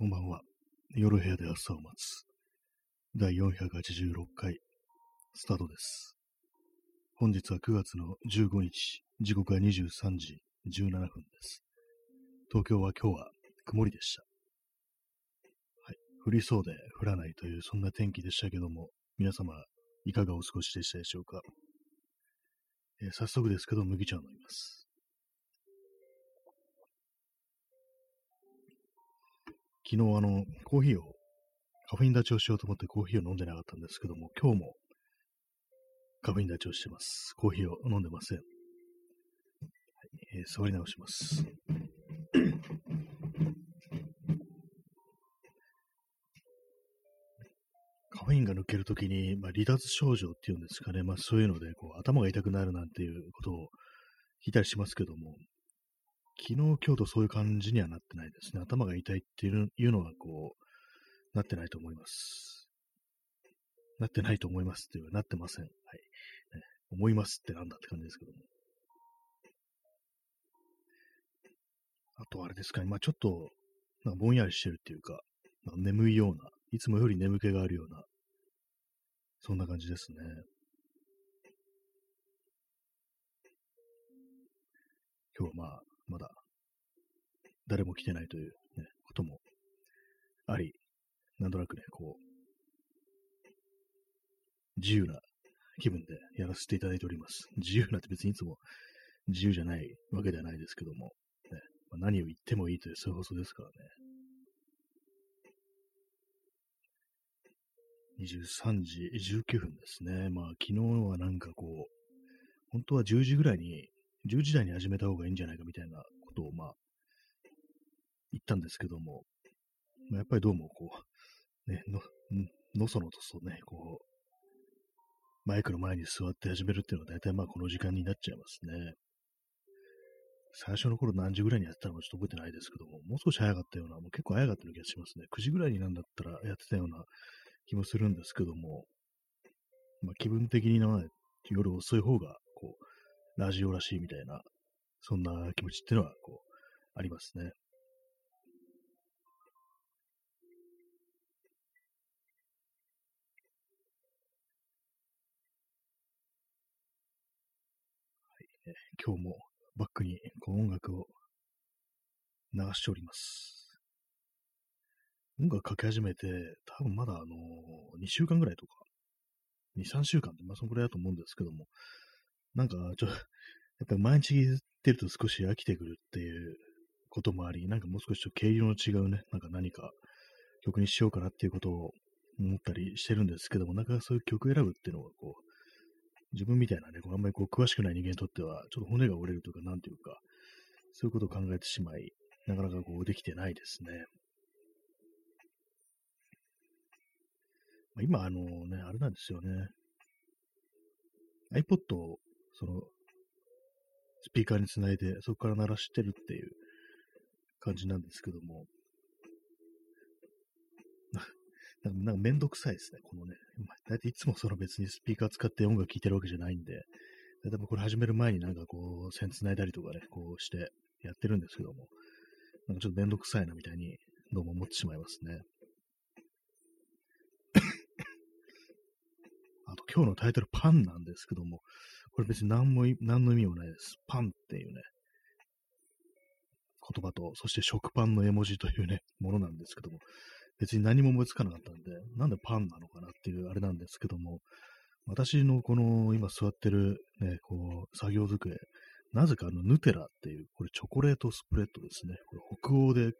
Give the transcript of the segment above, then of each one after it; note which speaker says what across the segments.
Speaker 1: こんばんは。夜部屋で朝を待つ。第486回、スタートです。本日は9月の15日、時刻は23時17分です。東京は今日は曇りでした。はい。降りそうで降らないというそんな天気でしたけども、皆様、いかがお過ごしでしたでしょうか？えー早速ですけど、麦茶を飲みます。昨日あの、コーヒーを、カフェイン立ちをしようと思ってコーヒーを飲んでなかったんですけども、今日もカフェイン立ちをしてます。コーヒーを飲んでません。はいえー座り直します。カフェインが抜けるときに、まあ、離脱症状っていうんですかね、まあ、そういうのでこう頭が痛くなるなんていうことを聞いたりしますけども、昨日、今日とそういう感じにはなってないですね。頭が痛いっていうのは、こう、なってないと思います。なってないと思いますっていうか、なってません。はい。ね思いますってなんだって感じですけども。あとあれですかね、まあちょっと、なんかぼんやりしてるっていうか、まあ、眠いような、いつもより眠気があるような、そんな感じですね。今日はまあ、まだ、誰も来てないという、ね、こともあり、なんとなくね、こう、自由な気分でやらせていただいております。自由なって別にいつも自由じゃないわけではないですけども、ねまあ、何を言ってもいいというそういう放送ですからね。23時19分ですね。まあ昨日はなんかこう、本当は10時ぐらいに、10時台に始めた方がいいんじゃないかみたいなことをまあ、言ったんですけども、まあ、やっぱりどうもこう、ね、の、のそのとそうね、こう、マイクの前に座って始めるっていうのは大体まあこの時間になっちゃいますね。最初の頃何時ぐらいにやってたのかちょっと覚えてないですけども、もう少し早かったような、もう結構早かったような気がしますね。9時ぐらいになんだったらやってたような気もするんですけども、まあ気分的にね、夜遅い方が、こう、ラジオらしいみたいな、そんな気持ちっていうのは、こう、ありますね。え今日もバックにこう音楽を流しております。音楽かけ始めて、多分まだあの2週間ぐらいとか、2、3週間って、まあそのぐらいだと思うんですけども、なんかちょっと、やっぱ毎日言ってると少し飽きてくるっていうこともあり、なんかもう少しちょっと毛色の違うね、なんか何か曲にしようかなっていうことを思ったりしてるんですけども、なかなかそういう曲選ぶっていうのがこう、自分みたいなね、こうあんまりこう詳しくない人間にとっては、ちょっと骨が折れるというか、なんていうか、そういうことを考えてしまい、なかなかこうできてないですね。まあ、今、あのね、あれなんですよね。iPod を、その、スピーカーにつないで、そこから鳴らしてるっていう感じなんですけども、なんかめんどくさいですね、このね。まあ大体いつもその別にスピーカー使って音楽聴いてるわけじゃないんで、大体もうこれ始める前になんかこう、線繋いだりとかね、こうしてやってるんですけども、なんかちょっとめんどくさいなみたいにどうも思ってしまいますね。今日のタイトルパンなんですけども、これ別に何も、何の意味もないです。パンっていうね、言葉と、そして食パンの絵文字というね、ものなんですけども、別に何も思いつかなかったんで、なんでパンなのかなっていうあれなんですけども、私のこの今座ってるね、こう、作業机、なぜかあの、ヌテラっていう、これチョコレートスプレッドですね。これ北欧で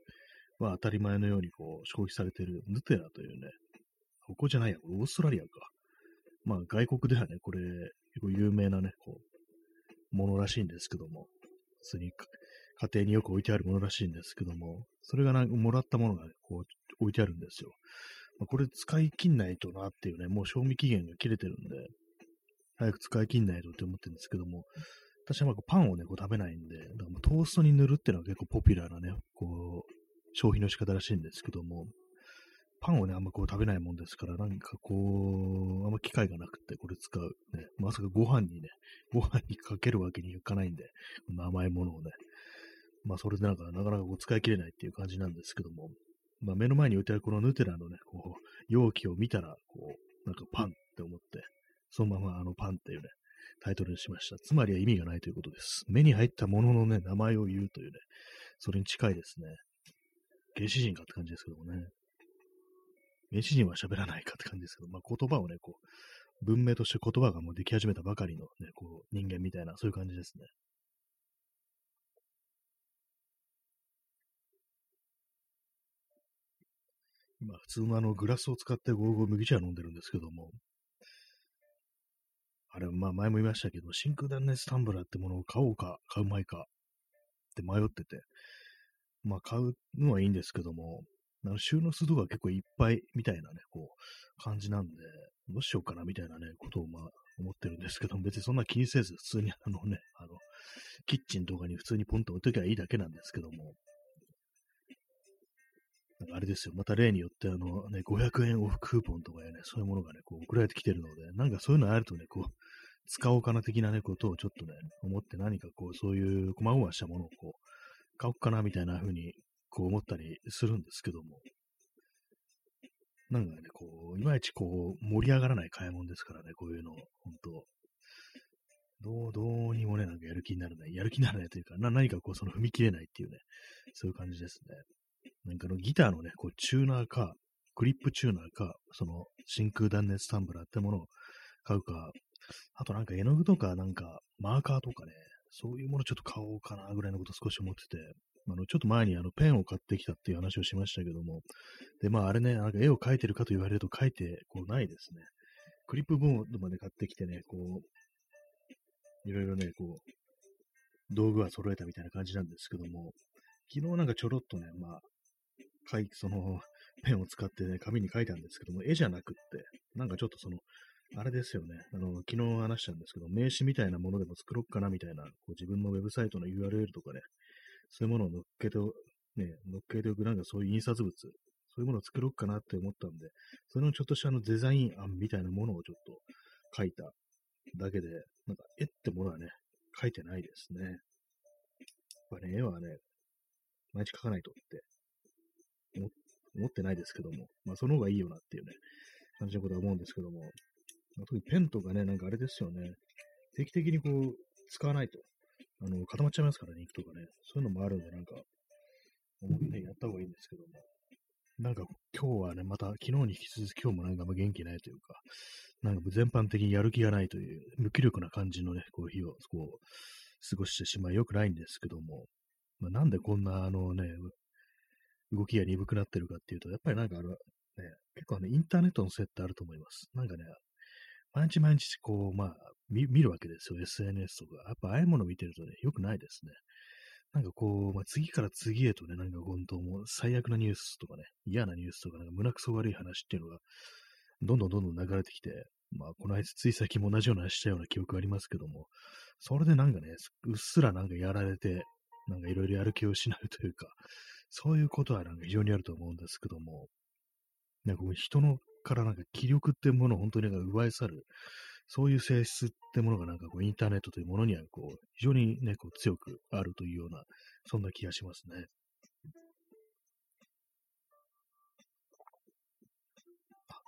Speaker 1: は当たり前のようにこう、消費されているヌテラというね、北欧じゃないや、オーストラリアか。まあ外国ではね、これ、結構有名なね、こう、ものらしいんですけども、普通に家庭によく置いてあるものらしいんですけども、それがなんかもらったものが、ね、こう置いてあるんですよ。まあ、これ使い切んないとなっていうね、もう賞味期限が切れてるんで、早く使い切んないとって思ってるんですけども、私はまあパンをね、こう食べないんで、だからトーストに塗るっていうのは結構ポピュラーなね、こう、消費の仕方らしいんですけども、パンをね、あんまこう食べないもんですから、なんかこう、あんま機会がなくて、これ使う。ね、まさかご飯にね、ご飯にかけるわけにいかないんで、こんな甘いものをね。まあ、それでなんか、なかなかこう使い切れないっていう感じなんですけども、まあ、目の前に置いてあるこのヌテラのね、こう、容器を見たら、こう、なんかパンって思って、そのままあのパンっていうね、タイトルにしました。つまりは意味がないということです。目に入ったもののね、名前を言うというね、それに近いですね。原始人かって感じですけどもね。原始人は喋らないかって感じですけど、まあ、言葉をね、こう、文明として言葉がもうでき始めたばかりのね、こう、人間みたいな、そういう感じですね。今、普通のあの、グラスを使ってゴーゴー麦茶飲んでるんですけども、あれ、まあ前も言いましたけど、真空断熱タンブラーってものを買おうか、買うまいかって迷ってて、まあ買うのはいいんですけども、あの収納するとこが結構いっぱいみたいなね、こう、感じなんで、どうしようかなみたいなね、ことをまあ思ってるんですけど、別にそんな気にせず、普通にあのね、あの、キッチンとかに普通にポンと置いときゃいいだけなんですけども、なんかあれですよ、また例によってあのね、500円オフクーポンとかやね、そういうものがね、こう送られてきてるので、なんかそういうのあるとね、こう、使おうかな的なね、ことをちょっとね、思って何かこう、そういう細々したものをこう、買おうかなみたいな風に、こう思ったりするんですけども、なんかね、こう、いまいちこう、盛り上がらない買い物ですからね、こういうの、本当。どう、どうにもね、なんかやる気にならない、やる気にならないというか、な何かこう、その踏み切れないっていうね、そういう感じですね。なんかのギターのね、こう、チューナーか、クリップチューナーか、その、真空断熱タンブラーってものを買うか、あとなんか絵の具とか、なんか、マーカーとかね、そういうものちょっと買おうかな、ぐらいのこと少し思ってて、あの、ちょっと前にあの、ペンを買ってきたっていう話をしましたけども、で、まああれね、なんか絵を描いてるかと言われると描いて、こう、ないですね。クリップボードまで買ってきてね、こう、いろいろね、こう、道具は揃えたみたいな感じなんですけども、昨日なんかちょろっとね、まあ、書い、その、ペンを使ってね、紙に書いたんですけども、絵じゃなくって、なんかちょっとその、あれですよね、あの、昨日話したんですけど、名刺みたいなものでも作ろうかなみたいな、こう自分のウェブサイトの URL とかね、そういうものを乗っけて、ね、乗っけておく、なんかそういう印刷物、そういうものを作ろうかなって思ったんで、それのちょっとしたあのデザイン案みたいなものをちょっと書いただけで、なんか絵ってものはね、書いてないですね。やっぱね、絵はね、毎日描かないとって思ってないですけども、まあその方がいいよなっていうね、感じのことは思うんですけども、特にペンとかね、なんかあれですよね、定期的にこう、使わないと、あの、固まっちゃいますからね、肉とかね、そういうのもあるんで、なんか、思ってね、やった方がいいんですけども、なんか今日はね、また昨日に引き続き今日もなんかま元気ないというか、なんか全般的にやる気がないという、無気力な感じのね、こう日をこう過ごしてしまい良くないんですけども、まあ、なんでこんなあのね、動きが鈍くなってるかっていうと、やっぱりなんかある、ね、結構ね、インターネットのせいってあると思います。なんかね、毎日毎日こう、まあ、見るわけですよ、SNS とか。やっぱああいうものを見てるとね、良くないですね。なんかこう、まあ、次から次へとね、なんか本当もう最悪なニュースとかね、嫌なニュースとか、なんか胸くそ悪い話っていうのが、どんどんどんどん流れてきて、まあ、この間つい最近も同じような話したような記憶がありますけども、それでなんかね、うっすらなんかやられて、なんかいろいろやる気を失うというか、そういうことはなんか非常にあると思うんですけども、なんか人のからなんか気力ってものを本当になんか奪い去る、そういう性質ってものがなんかこうインターネットというものにはこう非常にね、こう強くあるというような、そんな気がしますね。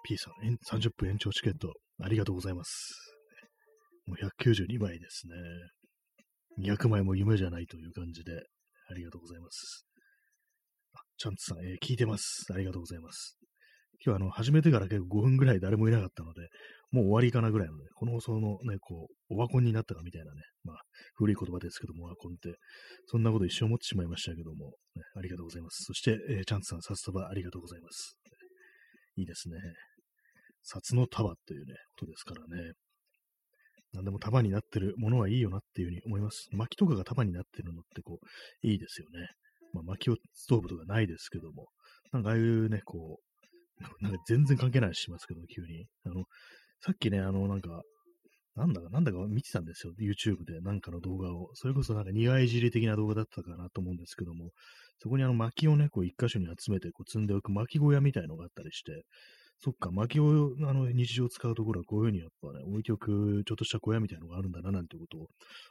Speaker 1: P さん、30分延長チケット、ありがとうございます。もう192枚ですね。200枚も夢じゃないという感じで、ありがとうございます。あチャンツさん、えー、聞いてます。ありがとうございます。今日はあの、始めてから結構5分ぐらい誰もいなかったので、もう終わりかなぐらいのね、この放送のね、こう、オワコンになったかみたいなね、まあ、古い言葉ですけども、オワコンって、そんなこと一生思ってしまいましたけども、ね、ありがとうございます。そして、えー、チャンツさん、札束ありがとうございます。いいですね。札の束というね、ことですからね。何でも束になってるものはいいよなっていうふうに思います。薪とかが束になってるのってこう、いいですよね。まあ、薪をストーブとかないですけども、なんかああいうね、こう、なんか全然関係ないしますけど、急に。あの、さっきね、あの、なんか、なんだか、なんだか見てたんですよ。YouTube でなんかの動画を。それこそなんか庭いじり的な動画だったかなと思うんですけども、そこにあの薪をね、こう一箇所に集めてこう積んでおく薪小屋みたいのがあったりして、そっか、薪をあの日常使うところはこういうふうにやっぱね、置いておくちょっとした小屋みたいのがあるんだななんてことを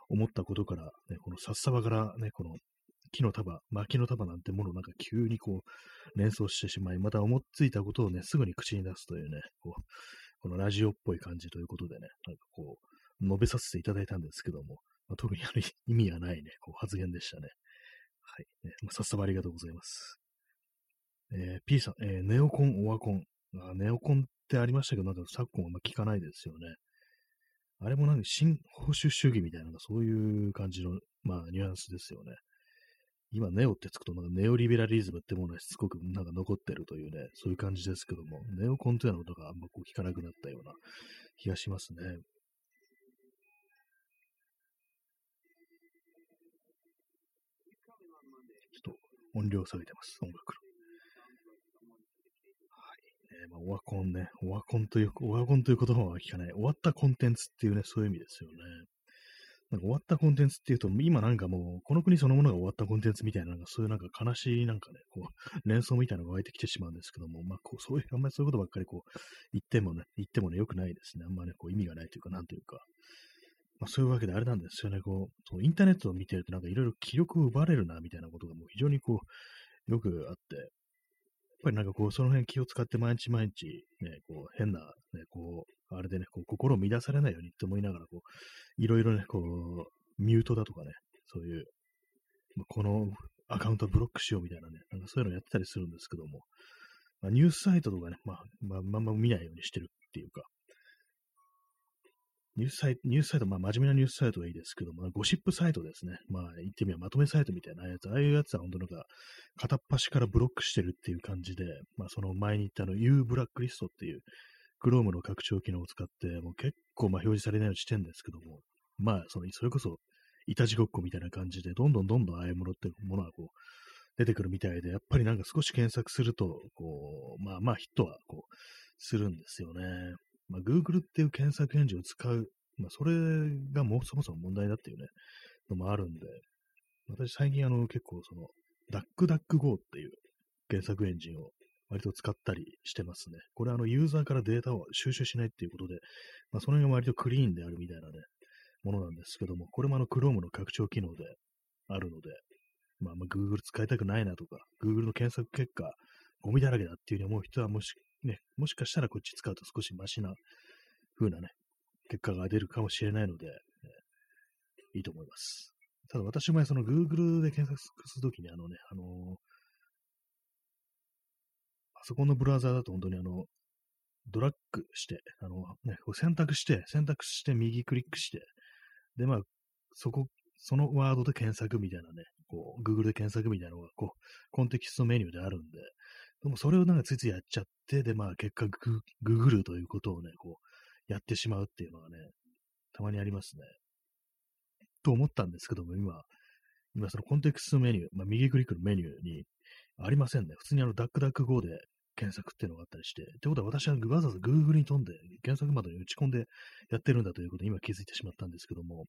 Speaker 1: 思ったことから、ね、この札束からね、この木の束、薪の束なんてものをなんか急にこう連想してしまい、また思いついたことをね、すぐに口に出すというね、こう、このラジオっぽい感じということでね、なんかこう、述べさせていただいたんですけども、まあ、特にあの意味がないね、こう発言でしたね。はい。ねまあ、さっさばありがとうございます。えー、P さん、えー、ネオコン、オワコン。あネオコンってありましたけど、なんか昨今はま聞かないですよね。あれもなんか新保守主義みたいな、そういう感じの、まあ、ニュアンスですよね。今、ネオってつくと、ネオリベラリズムってものはしつこくなんか残ってるというね、そういう感じですけども、ネオコンというようなことがあんまこう聞かなくなったような気がしますね。ちょっと音量下げてます、音楽はい。ね、まあ、オワコンね、オワコンという、オワコンという言葉は聞かない。終わったコンテンツっていうね、そういう意味ですよね。なんか終わったコンテンツっていうと、今なんかもう、この国そのものが終わったコンテンツみたいな、なんかそういうなんか悲しいなんかね、こう、連想みたいなのが湧いてきてしまうんですけども、まあ、こう、そういう、あんまりそういうことばっかりこう、言ってもね、言ってもね、良くないですね。あんまり、ね、こう、意味がないというか、なんというか。まあ、そういうわけであれなんですよね、こう、そうインターネットを見てるとなんかいろいろ記録を奪われるな、みたいなことがもう非常にこう、よくあって、っぱりなんかこう、その辺気を使って毎日毎日、ね、こう、変な、ね、こう、あれでね、こう心を乱されないようにって思いながら、こう、いろいろね、こう、ミュートだとかね、そういう、このアカウントブロックしようみたいなね、なんかそういうのやってたりするんですけども、まあ、ニュースサイトとかね、まあ、まあ、まあま見ないようにしてるっていうか、ニュースサイト、ニュースサイト、まあ、真面目なニュースサイトはいいですけども、ゴシップサイトですね。まあ、言ってみればまとめサイトみたいなやつ、ああいうやつは本当なんか、片っ端からブロックしてるっていう感じで、まあ、その前に言ったあの、U ブラックリストっていう、Chrome の拡張機能を使って、もう結構まあ表示されないようにしてるんですけども、まあ、その、それこそ、いたちごっこみたいな感じで、どんどんどんどんああいうものってものはこう、出てくるみたいで、やっぱりなんか少し検索すると、こう、まあまあヒットはこう、するんですよね。まあ Google っていう検索エンジンを使う、まあそれがもうそもそも問題だっていうね、のもあるんで、私最近あの結構その、ダックダック GO っていう検索エンジンを割と使ったりしてますね。これあのユーザーからデータを収集しないっていうことで、まあその辺が割とクリーンであるみたいなね、ものなんですけども、これもあの Chrome の拡張機能であるので、まあ、まあ Google 使いたくないなとか、Google の検索結果、ゴミだらけだっていうふうに思う人はもし、ね、もしかしたらこっち使うと少しマシな風なね、結果が出るかもしれないので、ね、いいと思います。ただ私もその Google で検索するときにあのね、あのー、パソコンのブラウザーだと本当にあの、ドラッグして、あのね、こう選択して、選択して右クリックして、で、まあ、そこ、そのワードで検索みたいなね、こう、Google で検索みたいなのが、こう、コンテキストメニューであるんで、でもそれをなんかついついやっちゃって、で、まあ、結果グ、ググるということをね、こう、やってしまうっていうのがね、たまにありますね。と思ったんですけども、今、今そのコンテキストメニュー、まあ、右クリックのメニューにありませんね。普通にあの、ダックダック g で検索っていうのがあったりして、ってことは私はわざわざ Google に飛んで、検索窓に打ち込んでやってるんだということに今気づいてしまったんですけども、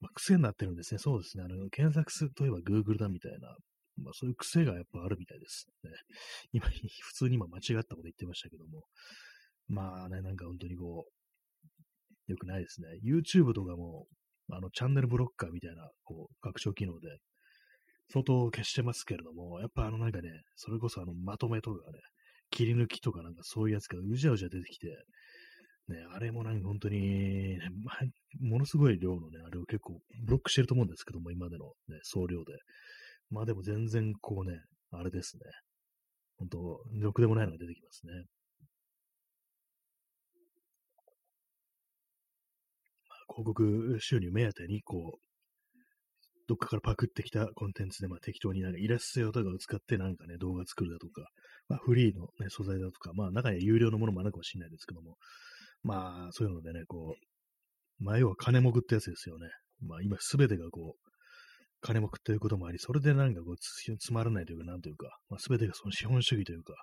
Speaker 1: まあ、癖になってるんですね。そうですね。あの、検索するといえば Google だみたいな、まあそういう癖がやっぱあるみたいですね。今、普通に今間違ったこと言ってましたけども、まあね、なんか本当にこう、よくないですね。YouTube とかも、あの、チャンネルブロッカーみたいな、こう、拡張機能で、相当消してますけれども、やっぱあのなんかね、それこそあの、まとめとかね、切り抜きとかなんかそういうやつがうじゃうじゃ出てきて、ね、あれもなんか本当に、ね、ものすごい量のね、あれを結構ブロックしてると思うんですけども、今までの、ね、総量で。まあでも全然こうね、あれですね。本当、ろくでもないのが出てきますね。まあ、広告収入目当てに、こう、どっかからパクってきたコンテンツで、まあ、適当になんかイラスト用とかを使ってなんかね、動画作るだとか、まあ、フリーの、ね、素材だとか、まあ、中には有料のものもあるかもしれないですけども、まあ、そういうのでね、こう、まあ、要は金目ってやつですよね。まあ、今すべてがこう、金目っていうこともあり、それでなんかこうつ、まらないというか、なんというか、まあ、すべてがその資本主義というか、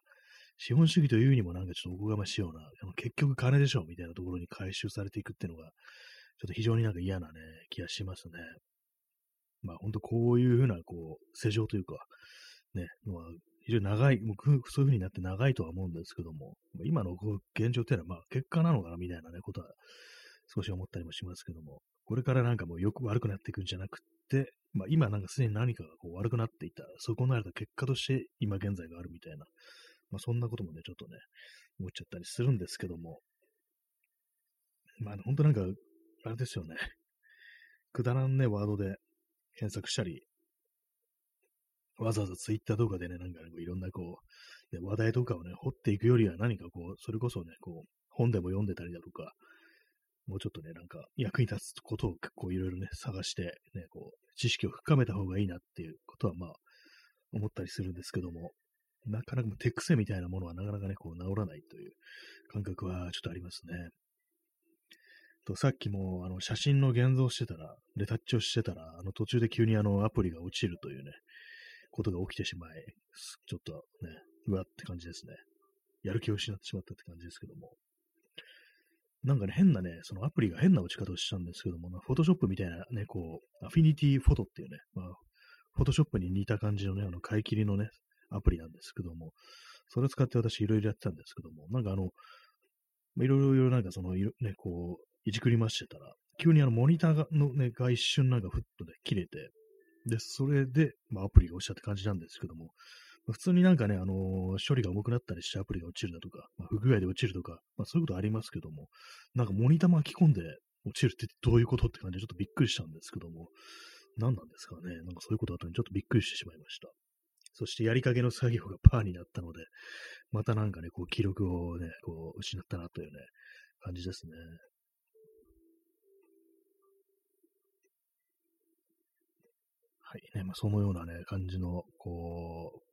Speaker 1: 資本主義というにもなんかちょっとおこがましいような、あの結局金でしょみたいなところに回収されていくっていうのが、ちょっと非常になんか嫌なね、気がしますね。まあ本当こういうふうな、こう、世情というか、ね、のは非常に長い、もうそういう風になって長いとは思うんですけども、今の現状っていうのはまあ結果なのかなみたいなね、ことは少し思ったりもしますけども、これからなんかもうよく悪くなっていくんじゃなく、まあ今なんかすでに何かがこう悪くなっていた、そこなれた結果として今現在があるみたいな、まあそんなこともね、ちょっとね、思っちゃったりするんですけども、まあ、ね、本当なんか、あれですよね。くだらんね、ワードで検索したり、わざわざツイッターとかでね、なんか、いろんなこう、ね、話題とかをね、掘っていくよりは何かこう、それこそね、こう、本でも読んでたりだとか、もうちょっとね、なんか役に立つことを結構いろいろね、探して、ね、こう、知識を深めた方がいいなっていうことはまあ、思ったりするんですけども、なかなか手癖みたいなものはなかなかね、こう治らないという感覚はちょっとありますね。と、さっきも、あの、写真の現像してたら、レタッチをしてたら、あの、途中で急にあの、アプリが落ちるというね、ことが起きてしまい、ちょっとね、うわって感じですね。やる気を失ってしまったって感じですけども。なんかね、変なね、そのアプリが変な落ち方をしたんですけども、フォトショップみたいなね、こう、アフィニティフォトっていうね、まあ、フォトショップに似た感じのね、あの、買い切りのね、アプリなんですけども、それを使って私いろいろやってたんですけども、なんかあの、いろいろなんかその、ね、こう、いじくりましてたら、急にあのモニターのね、が一瞬なんかふっとね、切れて、で、それで、まあアプリが落ちたって感じなんですけども、普通になんかね、あのー、処理が重くなったりしてアプリが落ちるだとか、まあ、不具合で落ちるとか、まあそういうことありますけども、なんかモニター巻き込んで落ちるってどういうことって感じでちょっとびっくりしたんですけども、何なんですかね。なんかそういうことあったのにちょっとびっくりしてしまいました。そしてやりかけの作業がパーになったので、またなんかね、こう記録をね、こう失ったなというね、感じですね。はいね、まあ、そのようなね、感じの、こう、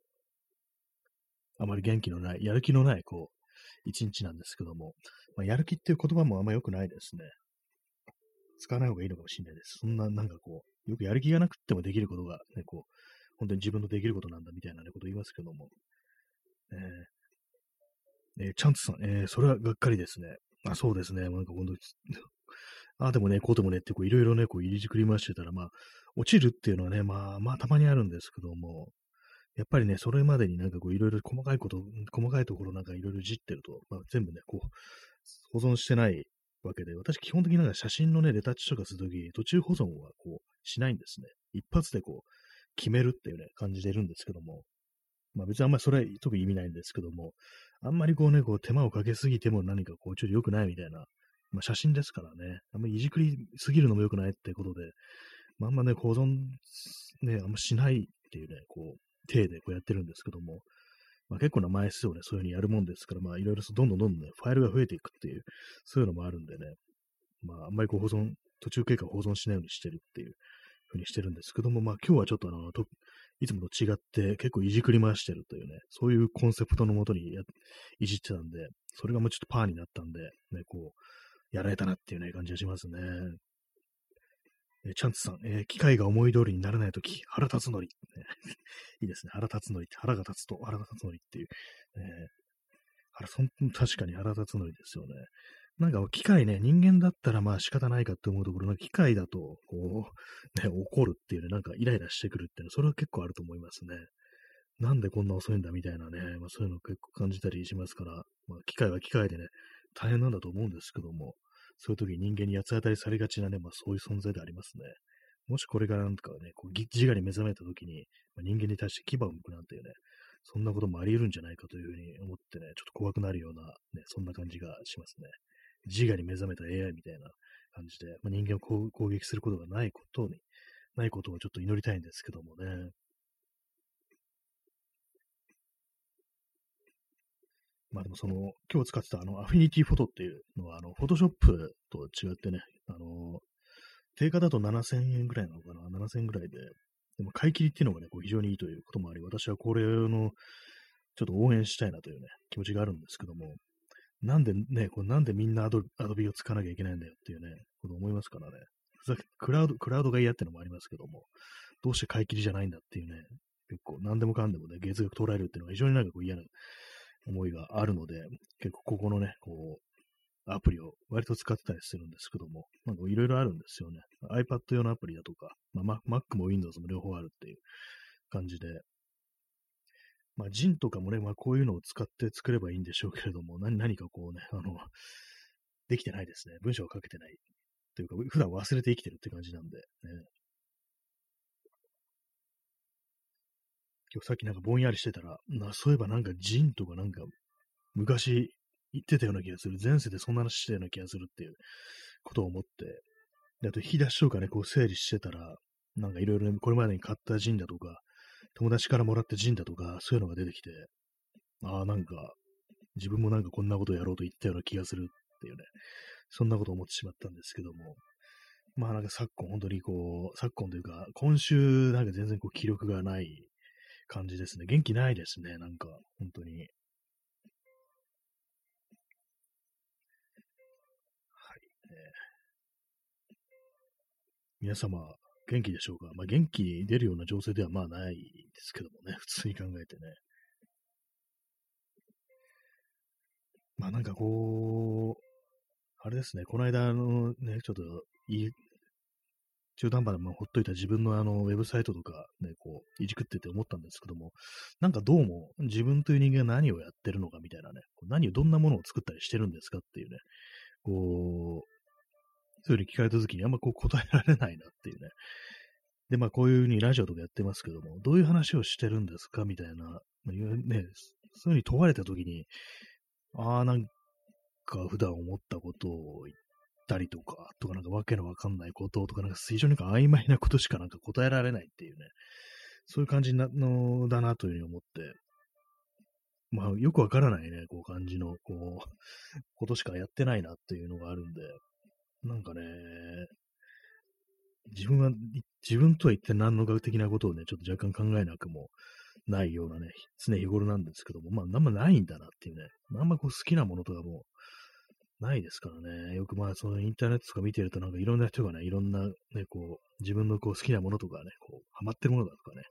Speaker 1: あまり元気のない、やる気のない、こう、一日なんですけども、まあ、やる気っていう言葉もあんま良くないですね。使わない方がいいのかもしれないです。そんな、なんかこう、よくやる気がなくてもできることが、ね、こう、本当に自分のできることなんだみたいな、こと言いますけども。えー、えー、チャンツさん、えー、それはがっかりですね。あ、そうですね。なんか本当に、ああでもね、こうでもねって、こういろいろね、こう入りじくりましてたら、まあ、落ちるっていうのはね、まあ、まあ、たまにあるんですけども、やっぱりね、それまでになんかこういろいろ細かいこと、細かいところなんかいろいろじってると、まあ、全部ね、こう、保存してないわけで、私基本的になんか写真のね、レタッチとかするとき、途中保存はこう、しないんですね。一発でこう、決めるっていうね、感じでいるんですけども、まあ別にあんまりそれは特に意味ないんですけども、あんまりこうね、こう手間をかけすぎても何かこうちょっと良くないみたいな、まあ写真ですからね、あんまりいじくりすぎるのも良くないってことで、まあ、あんまね、保存ね、あんましないっていうね、こう、手でこうやってるんですけども、まあ、結構な枚数をね、そういうふうにやるもんですから、まあいろいろどんどんどんどんね、ファイルが増えていくっていう、そういうのもあるんでね、まああんまりこう保存、途中経過を保存しないようにしてるっていうふうにしてるんですけども、まあ今日はちょっとあの、といつもと違って結構いじくり回してるというね、そういうコンセプトのもとにやいじってたんで、それがもうちょっとパーになったんで、ね、こう、やられたなっていうね、感じがしますね。えチャンツさん、えー、機械が思い通りにならないとき、腹立つのり、いいですね。腹立つのりって、腹が立つと腹が立つのりっていう。えー、腹そん確かに腹立つのりですよね。なんか機械ね、人間だったらまあ仕方ないかって思うところ、なんか機械だと、こう、ね、怒るっていうね、なんかイライラしてくるっていうのは、それは結構あると思いますね。なんでこんな遅いんだみたいなね、まあそういうの結構感じたりしますから、まあ機械は機械でね、大変なんだと思うんですけども、そういう時人間に八つ当たりされがちなね、まあそういう存在でありますね。もしこれからなんかね、こう自我に目覚めた時に、まあ、人間に対して牙を向くなんていうね、そんなこともあり得るんじゃないかというふうに思ってね、ちょっと怖くなるような、ね、そんな感じがしますね。自我に目覚めた AI みたいな感じで、まあ、人間を攻撃することがないことに、ないことをちょっと祈りたいんですけどもね。まあでもその、今日使ってたあの、アフィニティフォトっていうのは、あの、フォトショップと違ってね、あの、定価だと7000円ぐらいなのかな ?7000 円ぐらいで、でも買い切りっていうのがね、こう非常にいいということもあり、私はこれの、ちょっと応援したいなというね、気持ちがあるんですけども、なんでね、これなんでみんなアドアドビを使わなきゃいけないんだよっていうね、こと思いますからね。クラウド、クラウドが嫌ってのもありますけども、どうして買い切りじゃないんだっていうね、結構何でもかんでもね、月額取られるっていうのが非常になんかこう嫌な思いがあるので、結構ここのね、こう、アプリを割と使ってたりするんですけども、なんかいろいろあるんですよね。iPad 用のアプリだとか、まあ、Mac も Windows も両方あるっていう感じで、まあ、ジンとかもね、まあ、こういうのを使って作ればいいんでしょうけれども、何何かこうね、あの、できてないですね。文章を書けてない。というか、普段忘れて生きてるって感じなんで、ね。今日さっきなんかぼんやりしてたら、なそういえばなんかジンとかなんか昔言ってたような気がする。前世でそんな話してたような気がするっていうことを思って、であと引き出しとかね、こう整理してたら、なんかいろいろこれまでに買ったジンだとか、友達からもらったジンだとか、そういうのが出てきて、ああ、なんか、自分もなんかこんなことやろうと言ったような気がするっていうね、そんなことを思ってしまったんですけども、まあなんか昨今本当にこう、昨今というか、今週なんか全然こう気力がない感じですね。元気ないですね、なんか、本当に。はい、えー、皆様、元気でしょうか？まあ元気出るような情勢ではまあないですけどもね、普通に考えてね。まあなんかこう、あれですね、この間のね、ちょっといい、中途半端なままほっといた自分のあの、ウェブサイトとかね、こう、いじくってて思ったんですけども、なんかどうも自分という人間が何をやってるのかみたいなね、何を、どんなものを作ったりしてるんですかっていうね、こう、そういうふうに聞かれた時にあんまこう答えられないなっていうね。で、まあこういうふうにラジオとかやってますけども、どういう話をしてるんですかみたいな、ね、そういうふうに問われた時に、ああ、なんか普段思ったことを言ったりとか、とかなんかわけのわかんないこととか、なんか非常に曖昧なことしかなんか答えられないっていうね、そういう感じなのだなというふうに思って、まあよくわからないね、こう感じの、こう、ことしかやってないなっていうのがあるんで、なんかね、自分は、自分とは一体何の学的なことをね、ちょっと若干考えなくもないようなね、常日頃なんですけども、まあ、あんまないんだなっていうね、あんまこう好きなものとかもないですからね、よくまあ、そのインターネットとか見てると、なんかいろんな人がね、いろんなね、こう、自分のこう好きなものとかね、こう、ハマってるものだとかね、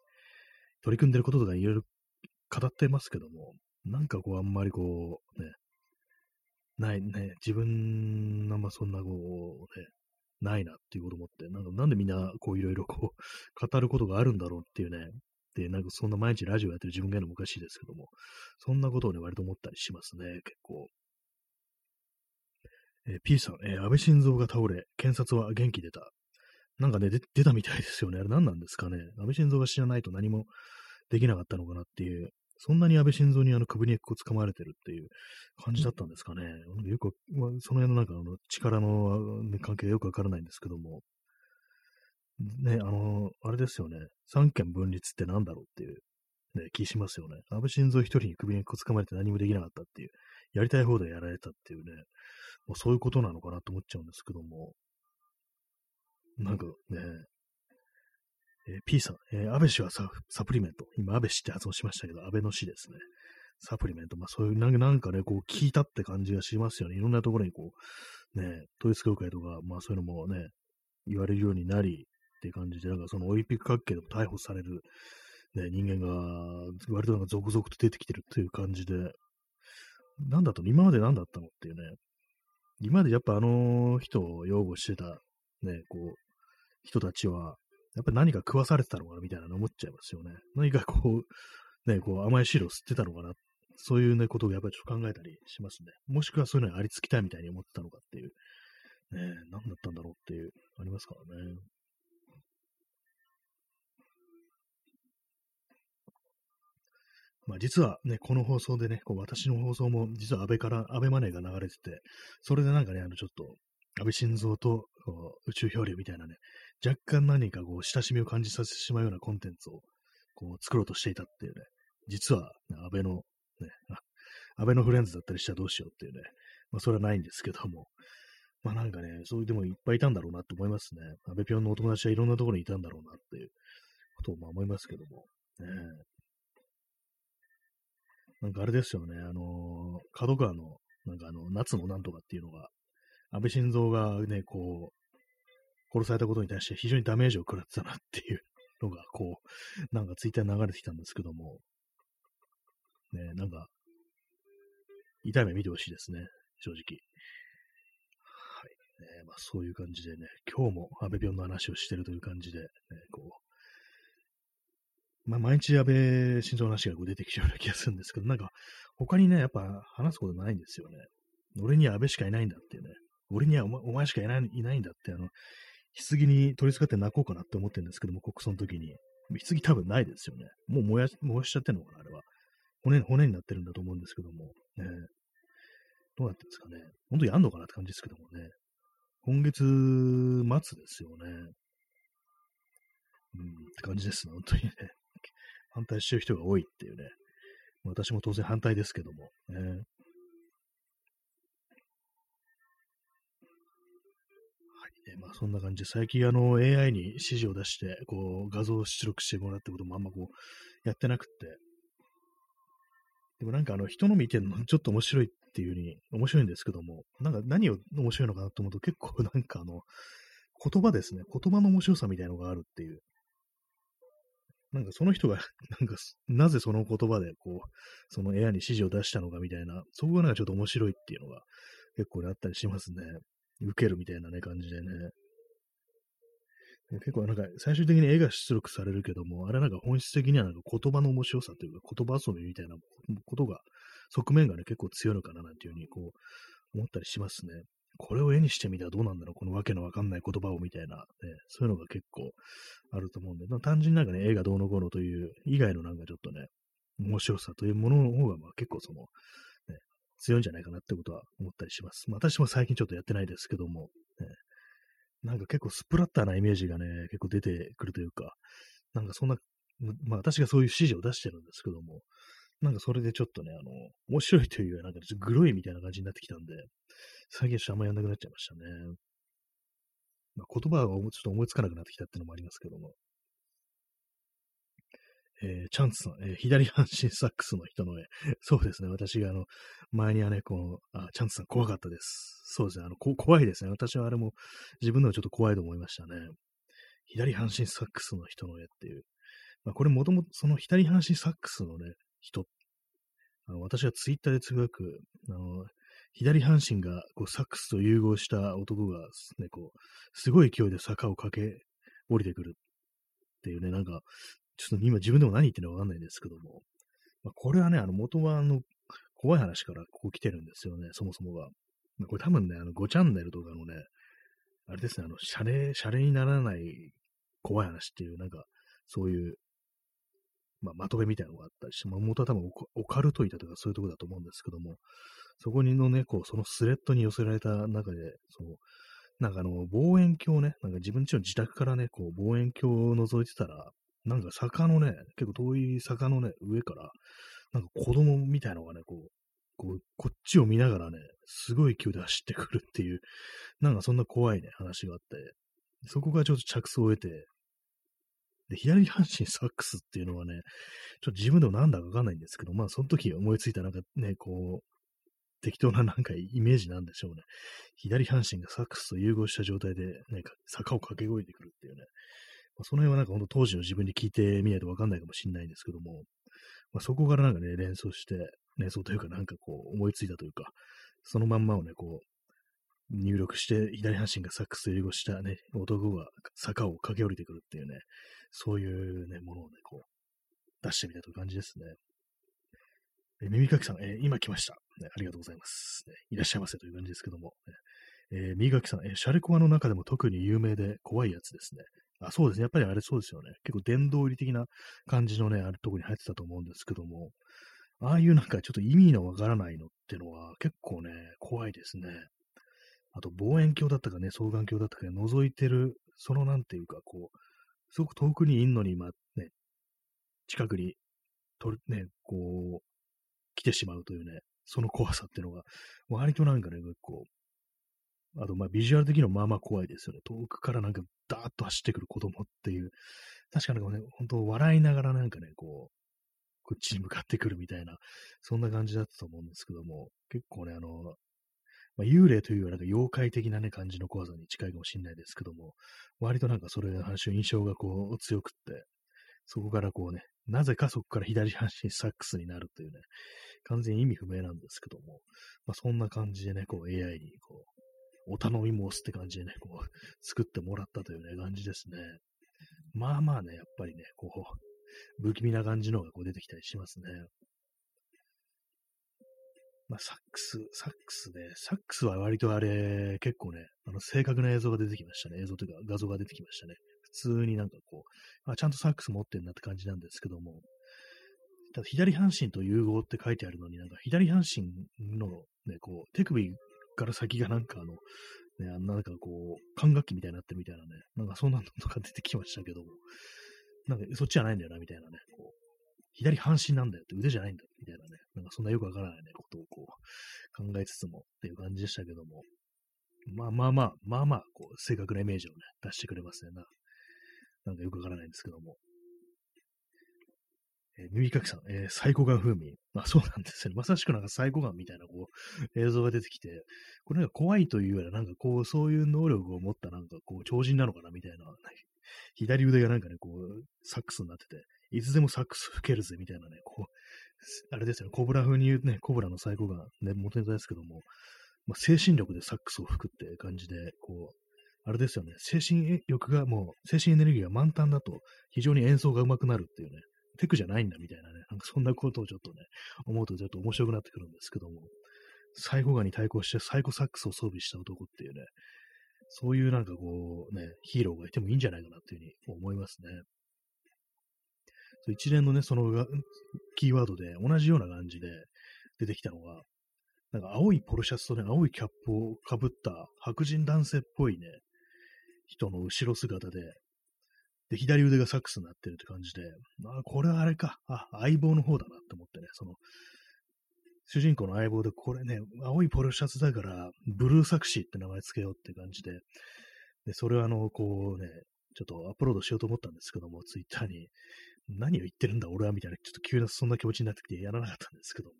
Speaker 1: 取り組んでることとかいろいろ語ってますけども、なんかこう、あんまりこう、ね、ないね、自分のあんまそんなこう、ね、ないなっていうこと思って、なんかなんでみんなこういろいろこう、語ることがあるんだろうっていうね、で、なんかそんな毎日ラジオやってる自分が言うのもおかしいですけども、そんなことをね、割と思ったりしますね、結構。えー、P さん、えー、安倍晋三が倒れ、検察は元気出た。なんかね、出たみたいですよね。あれ何なんですかね。安倍晋三が知らないと何もできなかったのかなっていう、そんなに安倍晋三にあの首にこう掴まれてるっていう感じだったんですかね。よく、まあ、その辺のなんかあの力の、関係がよくわからないんですけども、ね、あの、あれですよね。三権分立ってなんだろうっていう、ね、気しますよね。安倍晋三一人に首にこつかまれて何もできなかったっていう、やりたい放題やられたっていうね、もうそういうことなのかなと思っちゃうんですけども、なんかね、えー、P さん、えー、安倍氏はササプリメント。今、安倍氏って発音しましたけど、安倍の氏ですね。サプリメント。まあ、そういう、なんかね、こう、聞いたって感じがしますよね。いろんなところにこう、ね、統一教会とか、まあ、そういうのもね、言われるようになり、っていう感じで、なんかそのオリンピック関係でも逮捕される、ね、人間が割となんか続々と出てきてるっていう感じで、なんだと、今まで何だったのっていうね、今までやっぱあの人を擁護してた、ね、こう、人たちは、やっぱり何か食わされてたのかなみたいなの思っちゃいますよね。何かこう、ね、こう甘い汁を吸ってたのかな。そういうね、ことをやっぱりちょっと考えたりしますね。もしくはそういうのにありつきたいみたいに思ってたのかっていう。ね、何だったんだろうっていう、ありますからね。まあ、実はね、この放送でね、こう私の放送も実は安倍から、安倍マネーが流れてて、それでなんかね、あのちょっと、安倍晋三と宇宙漂流みたいなね、若干何かこう親しみを感じさせてしまうようなコンテンツをこう作ろうとしていたっていうね、実は、ね、安倍の、ね、安倍のフレンズだったりしたらどうしようっていうね、まあそれはないんですけども、まあなんかね、そういうでもいっぱいいたんだろうなって思いますね。安倍ぴょんのお友達はいろんなところにいたんだろうなっていうことをまあ思いますけども、ね、なんかあれですよね、あの、角川の、なんかあの、夏のなんとかっていうのが、安倍晋三がね、こう、殺されたことに対して非常にダメージを食らってたなっていう のが、こう、なんかツイッターに流れてきたんですけども、ね、なんか、痛い目見てほしいですね、正直。はい。ね、まあそういう感じでね、今日も安倍病の話をしてるという感じで、ね、こう、まあ、毎日安倍晋三の話が出てきちゃうような気がするんですけど、なんか、他にね、やっぱ話すことないんですよね。俺には安倍しかいないんだってね。俺にはお前お前しかいないいないんだって、あの、棺に取り付かって泣こうかなって思ってるんですけども、国葬の時に。棺多分ないですよね。もう燃や燃やしちゃってるのかな、あれは。骨、骨になってるんだと思うんですけども。ね、どうなってるんですかね。本当にやんのかなって感じですけどもね。今月末ですよね。うん、って感じです、本当にね。反対してる人が多いっていうね。私も当然反対ですけども。ね、えまあ、そんな感じで、最近あの AI に指示を出して、こう画像を出力してもらうってこともあんまこうやってなくって、でもなんかあの人の見てるの ちょっと面白いっていう風に、面白いんですけども、なんか何を面白いのかなと思うと結構なんかあの、言葉ですね、言葉の面白さみたいなのがあるっていう。なんかその人が、なんか、なぜその言葉で、こう、その AI に指示を出したのかみたいな、そこがなんかちょっと面白いっていうのが結構あったりしますね。受けるみたいなね、感じでね。結構なんか最終的に絵が出力されるけども、あれなんか本質的にはなんか言葉の面白さというか言葉遊びみたいなことが、側面がね、結構強いのかななんていうふうにこう思ったりしますね。これを絵にしてみたらどうなんだろうこのわけのわかんない言葉をみたいな、ね、そういうのが結構あると思うんで、単純になんかね、絵がどうのこうのという以外のなんかちょっとね、面白さというものの方がまあ結構その、強いんじゃないかなってことは思ったりします。まあ、私も最近ちょっとやってないですけども、ね、なんか結構スプラッターなイメージがね、結構出てくるというか、なんかそんな、まあ私がそういう指示を出してるんですけども、なんかそれでちょっとね、あの、面白いというよりはなんかちょっとグロいみたいな感じになってきたんで、最近ちょっとあんまやんなくなっちゃいましたね。まあ、言葉がちょっと思いつかなくなってきたっていうのもありますけども。えー、チャンツさん、えー、左半身サックスの人の絵。そうですね。私があの、前にはね、この、あ、チャンツさん怖かったです。そうですね。あの、こ怖いですね。私はあれも自分ではちょっと怖いと思いましたね。左半身サックスの人の絵っていう。まあ、これもともとその左半身サックスのね、人、あの私がツイッターでつぶやく、あの、左半身がこうサックスと融合した男が、ね、こう、すごい勢いで坂を駆け降りてくるっていうね、なんか、ちょっと今自分でも何言ってるかわかんないんですけども、まあ、これはね、あの元はあの怖い話からここ来てるんですよね、そもそもが。これ多分ね、あの5チャンネルとかのね、あれですね、あの、シャレ、シャレにならない怖い話っていう、なんか、そういう、まあ、まとめみたいなのがあったりして、まあ、元は多分オカルトイタとかそういうとこだと思うんですけども、そこにのね、こう、そのスレッドに寄せられた中で、そう、なんかあの、望遠鏡ね、なんか自分ちの自宅からね、こう、望遠鏡を覗いてたら、なんか坂のね、結構遠い坂のね、上から、なんか子供みたいのがね、こう、こうこっちを見ながらね、すごい勢いで走ってくるっていう、なんかそんな怖いね、話があって、そこがちょっと着想を得て、で、左半身サックスっていうのはね、ちょっと自分でもなんだかわかんないんですけど、まあその時思いついたなんかね、こう、適当ななんかイメージなんでしょうね。左半身がサックスと融合した状態で、ね、坂を駆け越えてくるっていうね。まあ、その辺はなんか本当当時の自分に聞いてみないとわかんないかもしれないんですけども、まあ、そこからなんかね、連想して、連想というかなんかこう思いついたというか、そのまんまをね、こう、入力して、左半身がサックス英語したね、男が坂を駆け下りてくるっていうね、そういうね、ものをね、こう、出してみたという感じですね。え耳かきさん、えー、今来ました、ね。ありがとうございます、ね。いらっしゃいませという感じですけども。ね、えー、耳かきさん、えー、シャレコアの中でも特に有名で怖いやつですね。あそうですね。やっぱりあれそうですよね。結構殿堂入り的な感じのね、あるとこに入ってたと思うんですけども、ああいうなんかちょっと意味のわからないのってのは結構ね、怖いですね。あと望遠鏡だったかね、双眼鏡だったかね、覗いてる、そのなんていうか、こう、すごく遠くにいんのに、まあね、近くに、とる、ね、こう、来てしまうというね、その怖さっていうのが、割となんかね、結構、あと、まあ、ビジュアル的にもまあまあ怖いですよね。遠くからなんか、ダーッと走ってくる子供っていう。確かにね、本当笑いながらなんかね、こう、こっちに向かってくるみたいな、そんな感じだったと思うんですけども、結構ね、あの、まあ、幽霊というよりはな妖怪的なね、感じの怖さに近いかもしれないですけども、割となんかそれの話の印象がこう強くって、そこからこうね、なぜかそこから左半身サックスになるというね、完全に意味不明なんですけども、まあ、そんな感じでね、こう AI にこう、お頼み申すって感じでね、こう、作ってもらったというね、感じですね。まあまあね、やっぱりね、こう、不気味な感じのがこう出てきたりしますね。まあ、サックス、サックスね、サックスは割とあれ、結構ね、あの、正確な映像が出てきましたね。映像というか画像が出てきましたね。普通になんかこう、あちゃんとサックス持ってんなって感じなんですけども、ただ左半身と融合って書いてあるのになんか左半身のね、こう、手首から先がなんかあの、ね、あんななんかこう、管楽器みたいになってるみたいなね、なんかそんなのとか出てきましたけども、なんかそっちじゃないんだよな、みたいなね、こ、左半身なんだよって腕じゃないんだよ、みたいなね、なんかそんなよくわからないね、ことをこう、考えつつもっていう感じでしたけども、まあまあまあ、まあまあ、こう、正確なイメージをね、出してくれますねな。なんかよくわからないんですけども。えー、耳かきさん、えー、サイコガン風味。まあそうなんですよね。まさしくなんかサイコガンみたいなこう映像が出てきて、これなんか怖いというよりはなんかこう、そういう能力を持ったなんかこう、超人なのかなみたいな、左腕がなんかね、こう、サックスになってて、いつでもサックス吹けるぜみたいなね、こう、あれですよね、コブラ風に言うね、コブラのサイコガン、ね、元ネタですけども、まあ、精神力でサックスを吹くって感じで、こう、あれですよね、精神力がもう、精神エネルギーが満タンだと、非常に演奏が上手くなるっていうね、テクじゃないんだみたいなね、なんかそんなことをちょっとね、思うとちょっと面白くなってくるんですけども、サイコガに対抗してサイコサックスを装備した男っていうね、そういうなんかこうね、ヒーローがいてもいいんじゃないかなっていうふうに思いますね。一連のね、そのキーワードで同じような感じで出てきたのが、なんか青いポロシャツとね、青いキャップをかぶった白人男性っぽいね、人の後ろ姿で、で、左腕がサックスになってるって感じで、あ、これはあれか、あ、相棒の方だなって思ってね、その、主人公の相棒で、これね、青いポロシャツだから、ブルーサクシーって名前つけようって感じで、で、それはあの、こうね、ちょっとアップロードしようと思ったんですけども、ツイッターに、何を言ってるんだ俺はみたいな、ちょっと急なそんな気持ちになってきてやらなかったんですけども、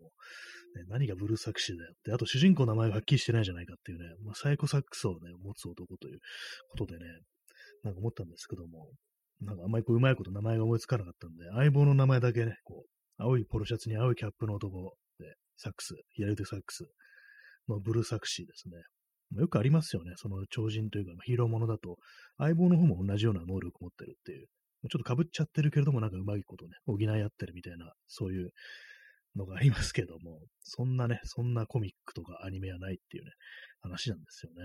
Speaker 1: ね、何がブルーサクシーだよって、あと主人公の名前がはっきりしてないじゃないかっていうね、まあ、サイコサックスをね、持つ男ということでね、なんか思ったんですけども、なんかあんまりこううまいこと名前が思いつかなかったんで、相棒の名前だけね、こう、青いポロシャツに青いキャップの男で、サックス、左手サックスのブルーサクシーですね。よくありますよね。その超人というか、ヒーローものだと、相棒の方も同じような能力を持ってるっていう、ちょっと被っちゃってるけれども、なんかうまいことね、補い合ってるみたいな、そういうのがありますけども、そんなね、そんなコミックとかアニメはないっていうね、話なんですよね。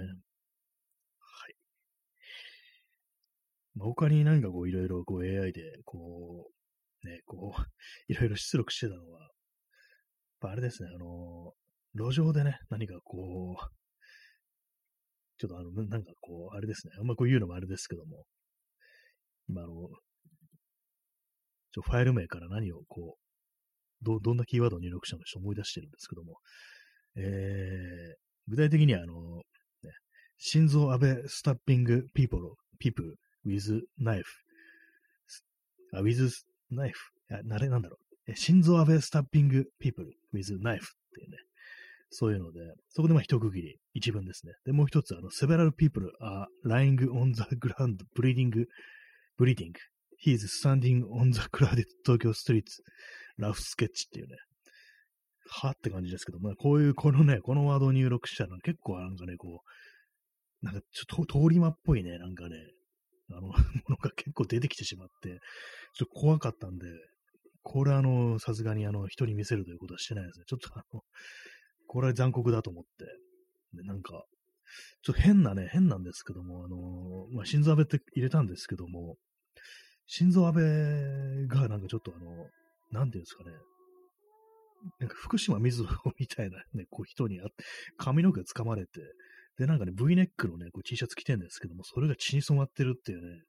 Speaker 1: はい。まあ、他になんかこういろいろこう AI でこう、ね、こう、いろいろ出力してたのは、やっぱあれですね、あの、路上でね、何かこう、ちょっとあの、なんかこう、あれですね、あんまこう言うのもあれですけども、今あの、ちょファイル名から何をこう、ど、どんなキーワードを入力したのか思い出してるんですけども、えー、具体的にはあの、ね、心臓安倍スタッピングピーポロ、ピープ with knife, あ、with knife, あ、なれなんだろう。心臓安倍スタッピングピープル with knife っていうね、そういうので、そこでまあ一区切り、一文ですね。で、もう一つ、あの、several people are lying on the ground bleeding, bleeding He is standing on the crowded Tokyo streets. ラフスケッチっていうね。はって感じですけど、まあ、こういう、このね、このワードを入力したら結構なんかね、こう、なんかちょっと通り魔っぽいね、なんかね、あの、ものが結構出てきてしまって、ちょっと怖かったんで、これあの、さすがにあの、人に見せるということはしてないですね。ちょっとあの、これは残酷だと思って、でなんか、ちょっと変なね、変なんですけども、あのまあ、心臓安倍って入れたんですけども、心臓安倍がなんかちょっとあの、なんていうんですかね、なんか福島みずほみたいなね、こう人に、髪の毛掴まれて、で、なんかね、V ネックのね、こう T シャツ着てんですけども、それが血に染まってるっていうね、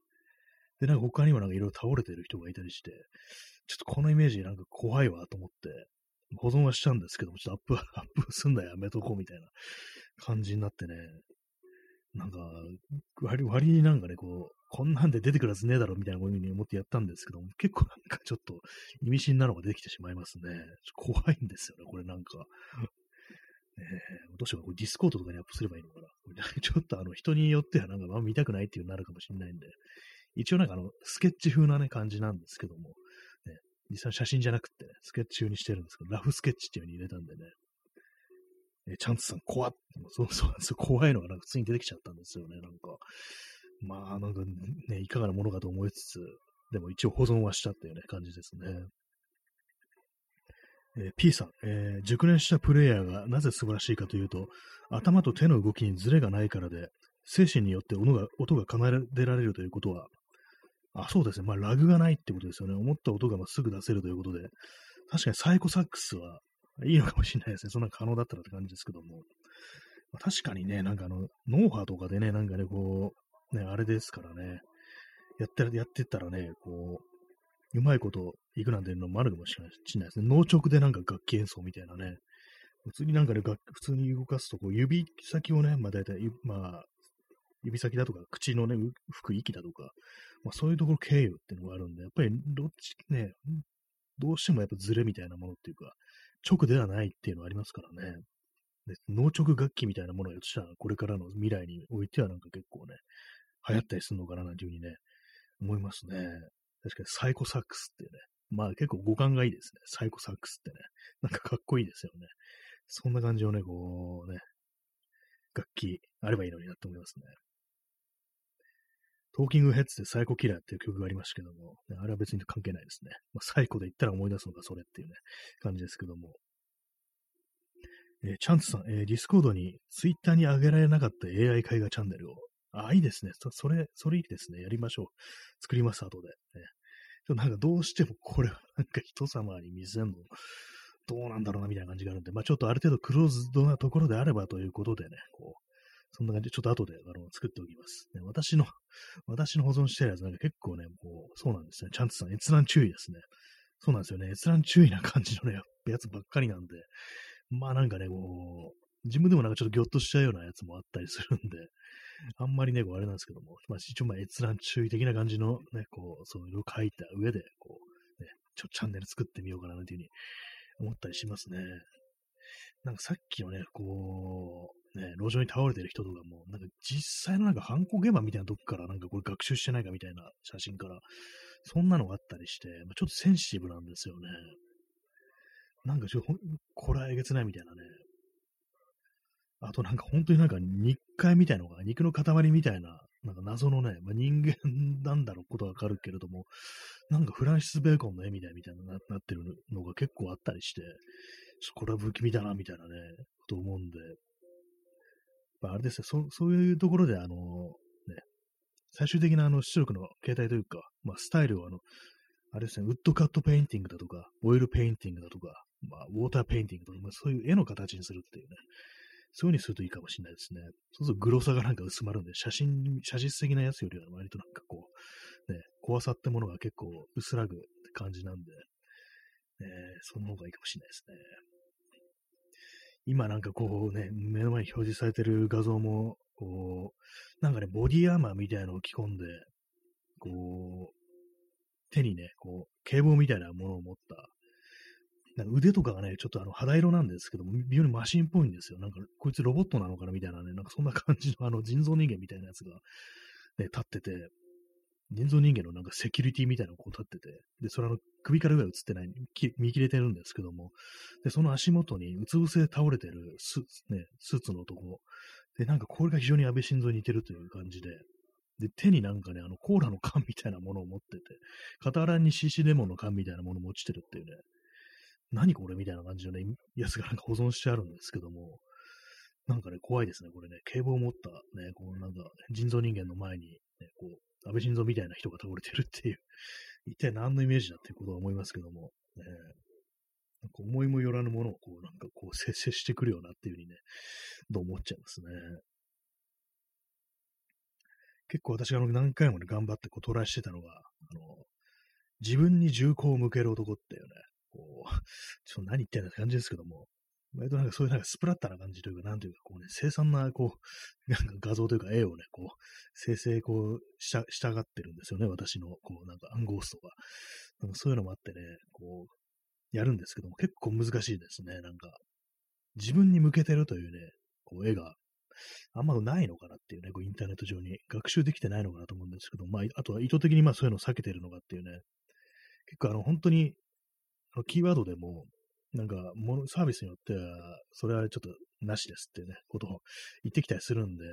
Speaker 1: で、なんか他にもなんかいろいろ倒れてる人がいたりして、ちょっとこのイメージなんか怖いわと思って、保存はしちゃうんですけども、ちょっとアップ、アップすんだやめとこうみたいな感じになってね、なんか、割割になんかね、こう、こんなんで出てくるはずねえだろみたいなふうに思ってやったんですけども、結構なんかちょっと意味深なのが出てきてしまいますね。怖いんですよね、これなんか。えー、どうしようか、これディスコードとかにアップすればいいのかな。ちょっとあの人によってはなんかあ見たくないっていうのになるかもしれないんで、一応なんかあの、スケッチ風なね、感じなんですけども、ね、実際写真じゃなくてね、スケッチ風にしてるんですけど、ラフスケッチっていう風に入れたんでね、え、チャンツさん怖っそうそうなんですよ。怖いのがなんか普通に出てきちゃったんですよね、なんか。まあ、なんかね、いかがなものかと思いつつ、でも一応保存はしたっていうね、感じですね。えー、P さん、えー、熟練したプレイヤーがなぜ素晴らしいかというと、頭と手の動きにズレがないからで、精神によって音が音が奏でられるということは、あ、そうですね。まあ、ラグがないってことですよね。思った音がまあすぐ出せるということで、確かにサイコサックスはいいのかもしれないですね。そんな可能だったらって感じですけども。まあ、確かにね、なんかあの、ノウハウとかでね、なんかね、こう、ね、あれですからね、やってやってったらね、こう、うまいこといくなんていうのもあるかもしれないですね。脳直でなんか楽器演奏みたいなね、普通になんかね、普通に動かすと、こう指先をね、まあ大体、まあ、指先だとか、口のね、吹く息だとか、まあそういうところ経由っていうのがあるんで、やっぱりどっちね、どうしてもやっぱズレみたいなものっていうか、直ではないっていうのはありますからね。で脳直楽器みたいなものをしたら、これからの未来においてはなんか結構ね、流行ったりするのかななんていうふうにね、思いますね。確かにサイコサックスってね、まあ結構五感がいいですね。サイコサックスってね。なんかかっこいいですよね。そんな感じをね、こうね、楽器あればいいのになって思いますね。トーキングヘッズでサイコキラーっていう曲がありましたけども、あれは別に関係ないですね。まあ、サイコで言ったら思い出すのがそれっていうね、感じですけども。えー、チャンツさん、えー、ディスコードにツイッターに上げられなかった AI 絵画チャンネルを。あ、いいですね。そそれ、それいいですね。やりましょう。作ります、後で。ね、ちょなんかどうしてもこれは なんか人様に見せんのどうなんだろうなみたいな感じがあるんで、まあちょっとある程度クローズドなところであればということでね、こう、そんな感じでちょっと後であの作っておきます。ね、私の、私の保存してるやつなんか結構ね、こう、そうなんですね。ちゃんとさん、閲覧注意ですね。そうなんですよね。閲覧注意な感じのね、やつばっかりなんで、まあなんかね、こう、自分でもなんかちょっとギョッとしちゃうようなやつもあったりするんで、あんまりね、こうあれなんですけども、まあ一応まあ閲覧注意的な感じのね、こう、そういうのを書いた上で、こう、ね、ちょ、チャンネル作ってみようかなというふうに思ったりしますね。なんかさっきのね、こう、ね、路上に倒れてる人とかも、なんか実際のなんか犯行現場みたいなとこからなんかこれ学習してないかみたいな写真から、そんなのがあったりして、まあ、ちょっとセンシティブなんですよね。なんかちょっと、これはえげつないみたいなね。あとなんか本当になんか肉塊みたいなのが、肉の塊みたいな、なんか謎のね、まあ、人間なんだろうことわかるけれども、なんかフランシス・ベーコンの絵みたいみたいななってるのが結構あったりして、これは不気味だな、みたいなね、と思うんで、まあ、あれですね、そそういうところで、あの、ね、最終的なあの出力の形態というか、まあ、スタイルをあの、あれですね、 woodcut painting だとか、 oil painting だとか、まあ、 water painting とか、まあ、そういう絵の形にするっていうね、そういう風にするといいかもしれないですね。そうするとグロさがなんか薄まるんで、写真、写実的なやつよりは割となんかこう、ね、怖さってものが結構薄らぐって感じなんで、えー、その方がいいかもしれないですね。今なんかこうね、目の前に表示されてる画像も、こう、なんかね、ボディアーマーみたいなのを着込んで、こう、手にね、こう、警棒みたいなものを持った、なんか腕とかがね、ちょっとあの肌色なんですけども、微妙にマシンっぽいんですよ。なんか、こいつロボットなのかなみたいなね、なんかそんな感じのあの人造人間みたいなやつが、ね、立ってて、人造人間のなんかセキュリティみたいなのをこう立ってて、で、それあの首から上は映ってない、見切れてるんですけども、で、その足元にうつ伏せで倒れてるス,、ね、スーツの男、で、なんかこれが非常に安倍晋三に似てるという感じで、で、手になんかね、あのコーラの缶みたいなものを持ってて、片腹に CC レモンの缶みたいなものを持ちてるっていうね、何これみたいな感じのね、やつがなんか保存してあるんですけども、なんかね、怖いですね、これね、警棒を持ったね、こうなんか人造人間の前に、ね、こう、安倍晋三みたいな人が倒れてるっていう、一体何のイメージだっていうことは思いますけども、ね、なんか思いもよらぬものをこう、なんかこう、接してくるようなっていうふうにね、どう思っちゃいますね。結構私が何回もね、頑張ってこうトライしてたのが、あの、自分に銃口を向ける男っていうね、こう、ちょっと何言ってんだって感じですけども、割となんかそういうなんかスプラッタな感じというか、なんというか、こうね、凄惨な、こう、なんか画像というか絵をね、こう、生成、こう、した、したがってるんですよね、私の、こう、なんか暗号ストが。なんかそういうのもあってね、こう、やるんですけども、結構難しいですね、なんか。自分に向けてるというね、こう、絵が、あんまないのかなっていうね、こうインターネット上に学習できてないのかなと思うんですけど、まあ、あとは意図的にまあそういうのを避けてるのかっていうね、結構あの、本当に、あキーワードでも、なんか、もの、サービスによっては、それはちょっとなしですってね、ことを言ってきたりするんで、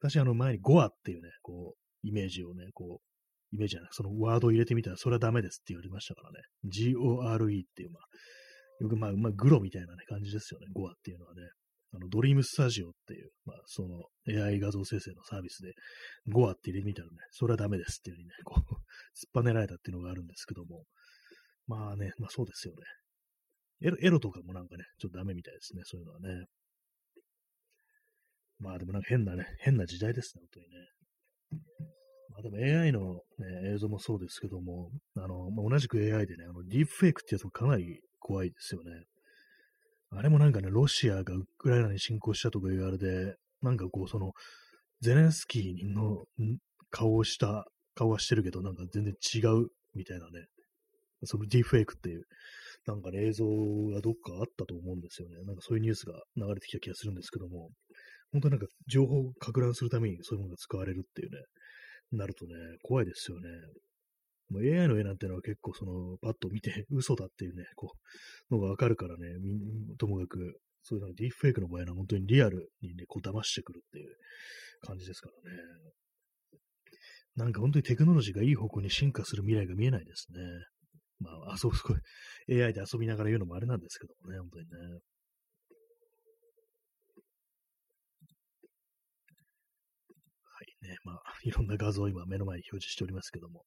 Speaker 1: 私、あの、前にゴアっていうね、こう、イメージをね、こう、イメージじゃない、そのワードを入れてみたら、それはダメですって言われましたからね。G-O-R-E っていう、まあ、よく、まあ、まあ、グロみたいな、ね、感じですよね、ゴアっていうのはね。あの、ドリームスタジオっていう、まあ、その AI 画像生成のサービスで、ゴアって入れてみたらね、それはダメですっていうふうにね、こう、突っぱねられたっていうのがあるんですけども、まあね、まあそうですよね。エロエロとかもなんかね、ちょっとダメみたいですね、そういうのはね。まあでもなんか変なね、変な時代ですね、本当にね。まあでも AI の、ね、映像もそうですけども、あの、まあ、同じく AI でね、あの、ディープフェイクってやつもかなり怖いですよね。あれもなんかね、ロシアがウクライナに侵攻したとかいうあれで、なんかこう、その、ゼレンスキーの顔をした、顔はしてるけど、なんか全然違うみたいなね、そのディープフェイクっていう、なんか、ね、映像がどっかあったと思うんですよね。なんかそういうニュースが流れてきた気がするんですけども、本当なんか情報を拡乱するためにそういうものが使われるっていうね、なるとね、怖いですよね。もう AI の絵なんてのは結構その、パッと見て 嘘だっていうね、こう、のがわかるからね、ともかく、そういうのディープフェイクの場合は本当にリアルにね、こう騙してくるっていう感じですからね。なんか本当にテクノロジーがいい方向に進化する未来が見えないですね。まあ、あそこ、AI で遊びながら言うのもあれなんですけどもね、本当にね。はいね、まあ、いろんな画像を今目の前に表示しておりますけども。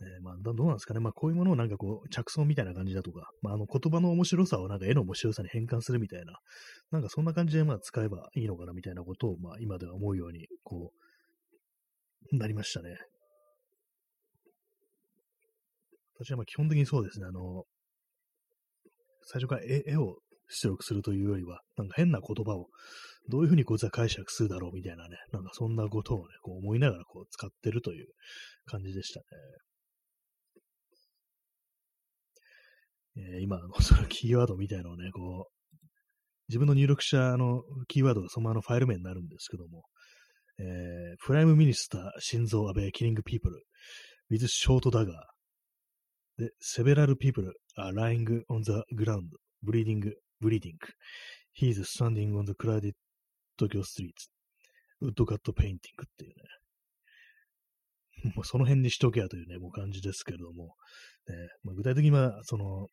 Speaker 1: ね、まあ、どうなんですかね。まあ、こういうものをなんかこう、着想みたいな感じだとか、まあ、あの、言葉の面白さをなんか絵の面白さに変換するみたいな、なんかそんな感じでまあ、使えばいいのかなみたいなことを、まあ、今では思うように、こう、なりましたね。私はまあ基本的にそうですね、あの、最初から絵を出力するというよりは、なんか変な言葉をどういうふうにこいつは解釈するだろうみたいなね、なんかそんなことをね、こう思いながらこう使ってるという感じでしたね。えー、今、の、そのキーワードみたいのをね、こう、自分の入力者のキーワードがそのままのファイル名になるんですけども、えー、 Prime Minister、Shinzo Abe、killing people、with short dagger, で、several people are lying on the ground, bleeding, bleeding. He is standing on the crowded Tokyo streets. woodcut painting っていうね。もうその辺にしとけやというね、もう感じですけれども、ねまあ、具体的には、その、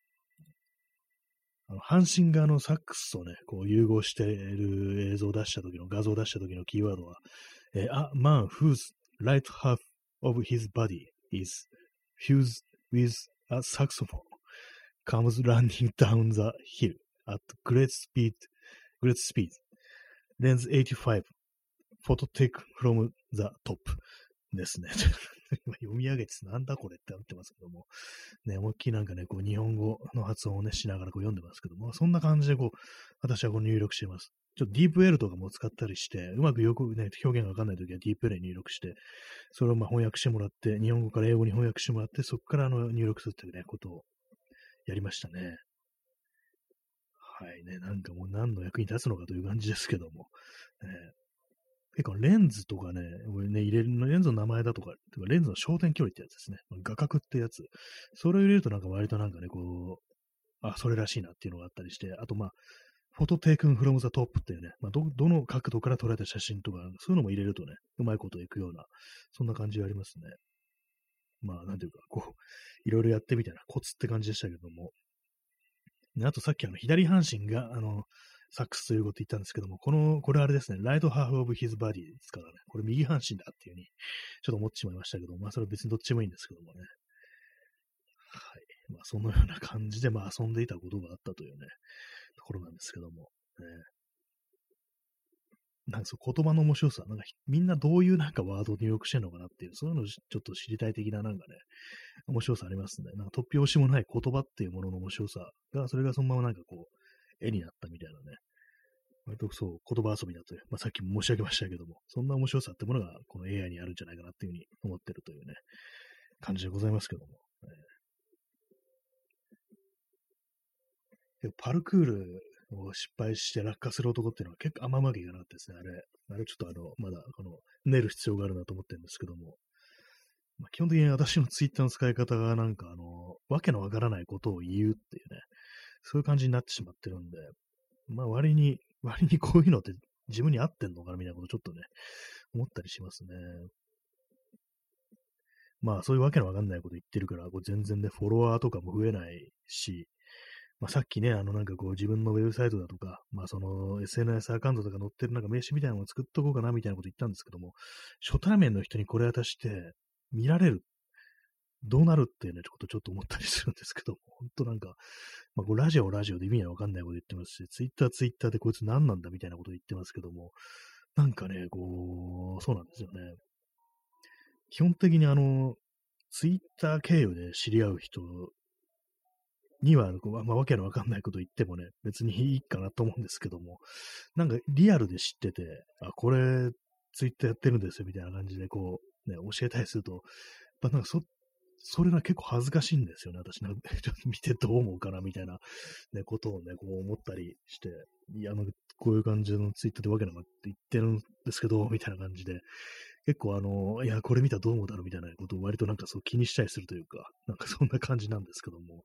Speaker 1: あの阪神側のサックスとね、こう融合している映像を出した時の、画像を出した時のキーワードは、えー、a man whose right half of his body is fused with a saxophone comes running down the hill at great speed, great speed. Lens 85, photo take from the top ですね。読み上げてなんだこれってなってますけども、ね、思いっきりなんかね、こう日本語の発音をね、しながらこう読んでますけども、そんな感じでこう、私はこう入力しています。ちょっとディープ L とかも使ったりして、うまくよくね、表現がわかんないときはディープ L に入力して、それをまあ翻訳してもらって、日本語から英語に翻訳してもらって、そこからあの入力するというね、ことをやりましたね。はいね、なんかもう何の役に立つのかという感じですけども、ね、結構レンズとかね、俺ね入れる、レンズの名前だとか、レンズの焦点距離ってやつですね。画角ってやつ。それを入れるとなんか割となんかね、こう、あ、それらしいなっていうのがあったりして、あとまあ、フォトテイクンフロムザトップっていうね、まあ、ど、どの角度から撮られた写真とか、そういうのも入れるとね、うまいこといくような、そんな感じがありますね。まあ、なんていうか、こう、いろいろやってみたいなコツって感じでしたけども。あとさっきあの、左半身が、あの、サックスということ言ったんですけども、この、これあれですね、ライトハーフオブヒズバディですからね、これ右半身だっていうふうに、ちょっと思ってしまいましたけど、まあそれは別にどっちもいいんですけどもね。はい。まあそのような感じで、まあ遊んでいたことがあったというね、ところなんですけども、ね、なんかそう言葉の面白さ、なんかみんなどういうなんかワードを入力してるのかなっていう、そういうのをちょっと知りたい的ななんかね、面白さありますね。なんか突拍子もない言葉っていうものの面白さが、それがそのままなんかこう、絵になったみたいなね、割とそう、言葉遊びだという、まあ、さっきも申し上げましたけども、そんな面白さってものがこの AI にあるんじゃないかなっていうふうに思ってるというね、感じでございますけども。パルクールを失敗して落下する男っていうのは結構あんまうまくいかなかったですね、あれ。あれちょっとあの、まだこの、練る必要があるなと思ってるんですけども。まあ、基本的に私のツイッターの使い方がなんかあの、わけのわからないことを言うっていうね、そういう感じになってしまってるんで、まあ割に、割にこういうのって自分に合ってんのかなみたいなことちょっとね、思ったりしますね。まあそういうわけのわかんないこと言ってるから、こう全然ね、フォロワーとかも増えないし、まあ、さっきね、あのなんかこう自分のウェブサイトだとか、まあその SNS アカウントとか載ってるなんか名刺みたいなのを作っとこうかなみたいなこと言ったんですけども、初対面の人にこれ渡して見られる、どうなるっていうね、ちょっとちょっと思ったりするんですけども、本当なんか、まあこうラジオラジオで意味はわかんないこと言ってますし、ツイッターツイッターでこいつ何なんだみたいなこと言ってますけども、なんかね、こう、そうなんですよね。基本的にあの、ツイッター経由で知り合う人には、まあ、わけのわかんないこと言ってもね、別にいいかなと思うんですけども、なんかリアルで知ってて、あ、これ、ツイッターやってるんですよ、みたいな感じで、こう、ね、教えたりすると、やっぱなんかそ、それが結構恥ずかしいんですよね、私。なんか ちょっと見てどう思うかな、みたいな、ね、ことをね、こう思ったりして、いや、あの、こういう感じのツイッターでわけなくって言ってるんですけど、みたいな感じで、結構あの、いや、これ見たらどう思うだろうみたいなことを割となんかそう気にしたりするというか、なんかそんな感じなんですけども、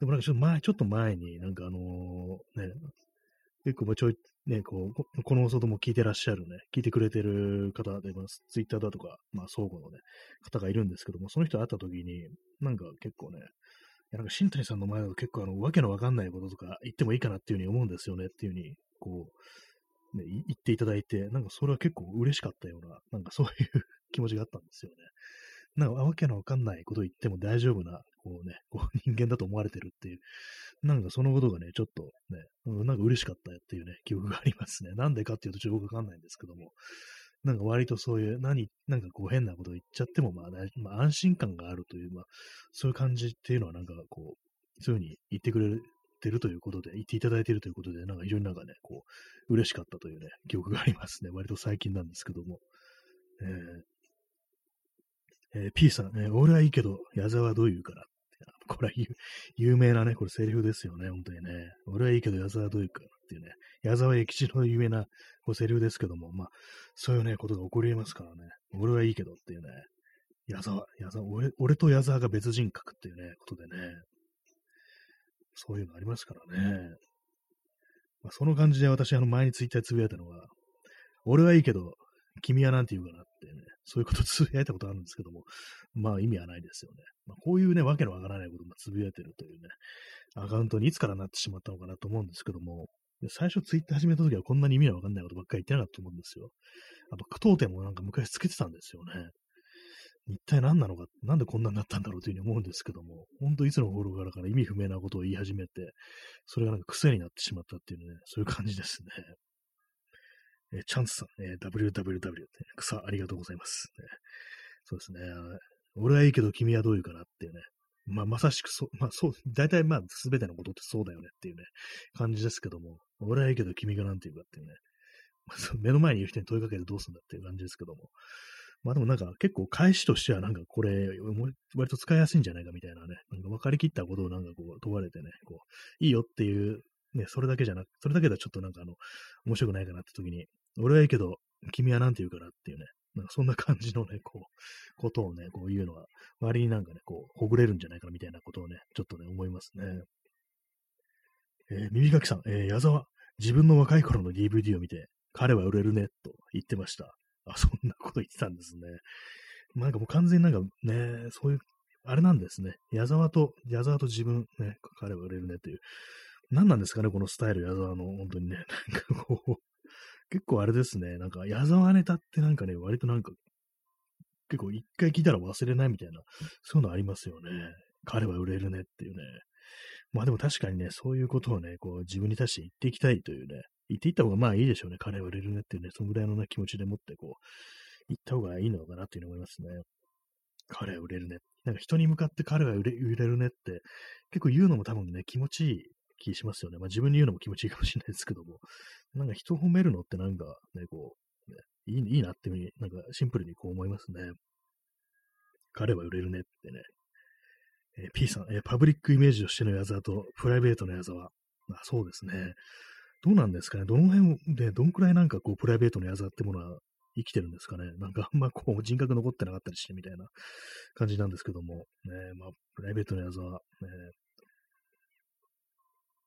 Speaker 1: でもなんかちょっと前、ちょっと前に、なんかあのー、ね、結構ちょい、ね、こう、この放送も聞いてらっしゃるね、聞いてくれてる方で、まあ、ツイッターだとか、まあ、相互のね、方がいるんですけども、その人会った時に、なんか結構ね、なんか新谷さんの前だと結構あの、わけのわかんないこととか言ってもいいかなっていうふうに思うんですよねっていうふうに、こう、ね、言っていただいて、なんかそれは結構嬉しかったような、なんかそういう 気持ちがあったんですよね。なんかわけのわかんないこと言っても大丈夫なこうね、こう人間だと思われてるっていう、なんかそのことがね、ちょっとね、なんか嬉しかったっていうね、記憶がありますね。なんでかっていうとちょっと僕わかんないんですけども、なんか割とそういう、何、なんかこう変なこと言っちゃっても、まあ、ね、まあ、安心感があるという、まあ、そういう感じっていうのはなんかこう、そういうふうに言ってくれてるということで、言っていただいているということで、なんか非常になんかね、こう、嬉しかったというね、記憶がありますね。割と最近なんですけども。えーえー、P さん、えー、俺はいいけど、矢沢はどう言うから。これは有名なね、これセリフですよね、本当にね。俺はいいけど、矢沢はどう言うからっていうね。矢沢永吉の有名なこうセリフですけども、まあ、そういうね、ことが起こり得ますからね。俺はいいけどっていうね。矢沢、矢沢、俺俺と矢沢が別人格っていうね、ことでね。そういうのありますからね。まあ、その感じで私、あの、前にツイッターつぶやいたのは、俺はいいけど、君はなんて言うかなってね、そういうことつぶやいたことあるんですけども、まあ意味はないですよね。まあ、こういうね、わけのわからないこともつぶやいてるというね、アカウントにいつからなってしまったのかなと思うんですけども、最初ツイッター始めた時はこんなに意味のわかんないことばっかり言ってなかったと思うんですよ。あと、句読点もなんか昔つけてたんですよね。一体何なのか、なんでこんなになったんだろうというふうに思うんですけども、本当いつの頃からから意味不明なことを言い始めて、それがなんか癖になってしまったっていうね、そういう感じですね。えチャンスさん、え www って、草ありがとうございます、ね。そうですね。俺はいいけど君はどういうかなっていうね。まあ、まさしくそう、まあそう、大体まあ、すべてのことってそうだよねっていうね、感じですけども、俺はいいけど君がなんていうかっていうね、まあ、目の前にいる人に問いかけてどうすんだっていう感じですけども、まあでもなんか結構返しとしてはなんかこれ、割と使いやすいんじゃないかみたいなね、なんか分かりきったことをなんかこう問われてね、こう、いいよっていう、ね、それだけじゃなく、それだけではちょっとなんかあの、面白くないかなって時に、俺はいいけど、君は何て言うからっていうね、なんかそんな感じのね、こう、ことをね、こう言うのは、割になんかね、こう、ほぐれるんじゃないかなみたいなことをね、ちょっとね、思いますね。えー、耳かきさん、えー、矢沢、自分の若い頃の DVD を見て、彼は売れるね、と言ってました。あ、そんなこと言ってたんですね。なんかもう完全になんかね、そういう、あれなんですね。矢沢と、矢沢と自分、ね、彼は売れるねっていう。何なんですかね、このスタイル、矢沢の、本当にね。なんかこう、結構あれですね、なんか矢沢ネタってなんかね、割となんか、結構一回聞いたら忘れないみたいな、そういうのありますよね。彼は売れるねっていうね。まあでも確かにね、そういうことをね、こう自分に対して言っていきたいというね、言っていった方がまあいいでしょうね。彼は売れるねっていうね、そのぐらいの、ね、気持ちでもってこう、言った方がいいのかなっていうの思いますね。彼は売れるね。なんか人に向かって彼は売れ売れるねって結構言うのも多分ね、気持ちいい気しますよね。まあ自分に言うのも気持ちいいかもしれないですけども、なんか人を褒めるのってなんかね、こう、ね、いいいいなって、なんかシンプルにこう思いますね。彼は売れるねってね。えー、P さん、えー、パブリックイメージとしての矢沢とプライベートの矢沢。あそうですね。どうなんですかね。どの辺で、どんくらいなんかこう、プライベートの矢沢ってものは生きてるんですかね。なんかあんまこう、人格残ってなかったりしてみたいな感じなんですけども。ね、まあ、プライベートの矢沢、ね、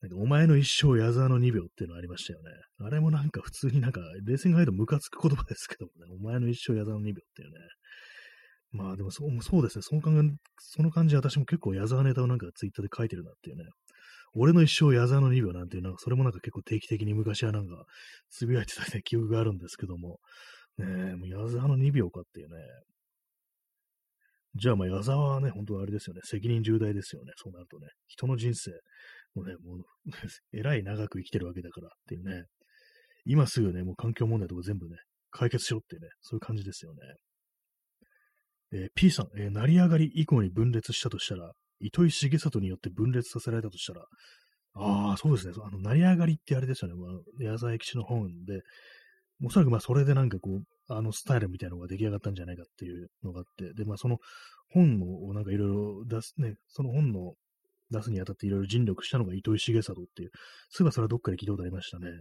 Speaker 1: なんかお前の一生矢沢の2秒っていうのありましたよね。あれもなんか普通になんか、冷静に考えるとムカつく言葉ですけどもね、お前の一生矢沢の2秒っていうね。まあでもそうそうですね、その感じ、その感じ私も結構矢沢ネタをなんかツイッターで書いてるなっていうね、俺の一生矢沢の2秒なんていう、なんかそれもなんか結構定期的に昔はなんか、つぶやいてた、ね、記憶があるんですけども、ねえ、もう矢沢の2秒かっていうね。じゃあまあ矢沢はね、本当はあれですよね、責任重大ですよね、そうなるとね。人の人生、もうね、もう、えらい長く生きてるわけだからっていうね。今すぐね、もう環境問題とか全部ね、解決しろっていうね、そういう感じですよね。えー、P さん、えー、成り上がり以降に分裂したとしたら、糸井重里によって分裂させられたとしたら、ああ、そうですね。あの、成り上がりってあれですよね。まあ、矢沢永吉の本で、おそらくまあ、それでなんかこう、あのスタイルみたいなのが出来上がったんじゃないかっていうのがあって、で、まあ、その本をなんかいろいろ出す、ね、その本の出すにあたっていろいろ尽力したのが糸井重里っていう、すぐそれはどっかで聞いたことありましたね。っ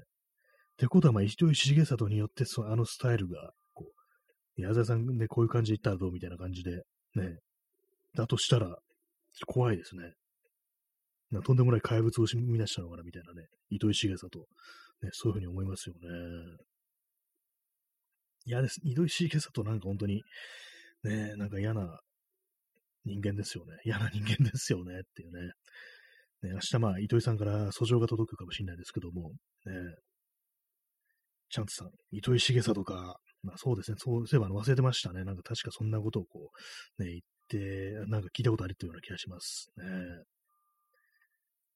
Speaker 1: てことは、まあ、糸井重里によってその、あのスタイルが、こう、矢沢さんでこういう感じで言ったらどうみたいな感じで、ね、だとしたら、怖いですね。なとんでもない怪物を生み出したのかな、みたいなね、糸井重里、ね、そういうふうに思いますよね。嫌です。糸井重里なんか本当に、ね、なんか嫌な人間ですよね。嫌な人間ですよねっていうね。ね明日まあ、糸井さんから訴状が届くかもしれないですけども、ね、チャンツさん、糸井重里か、まあそうですね、そうすれば忘れてましたね。なんか確かそんなことをこう、ね、言って、なんか聞いたことあるというような気がしますね。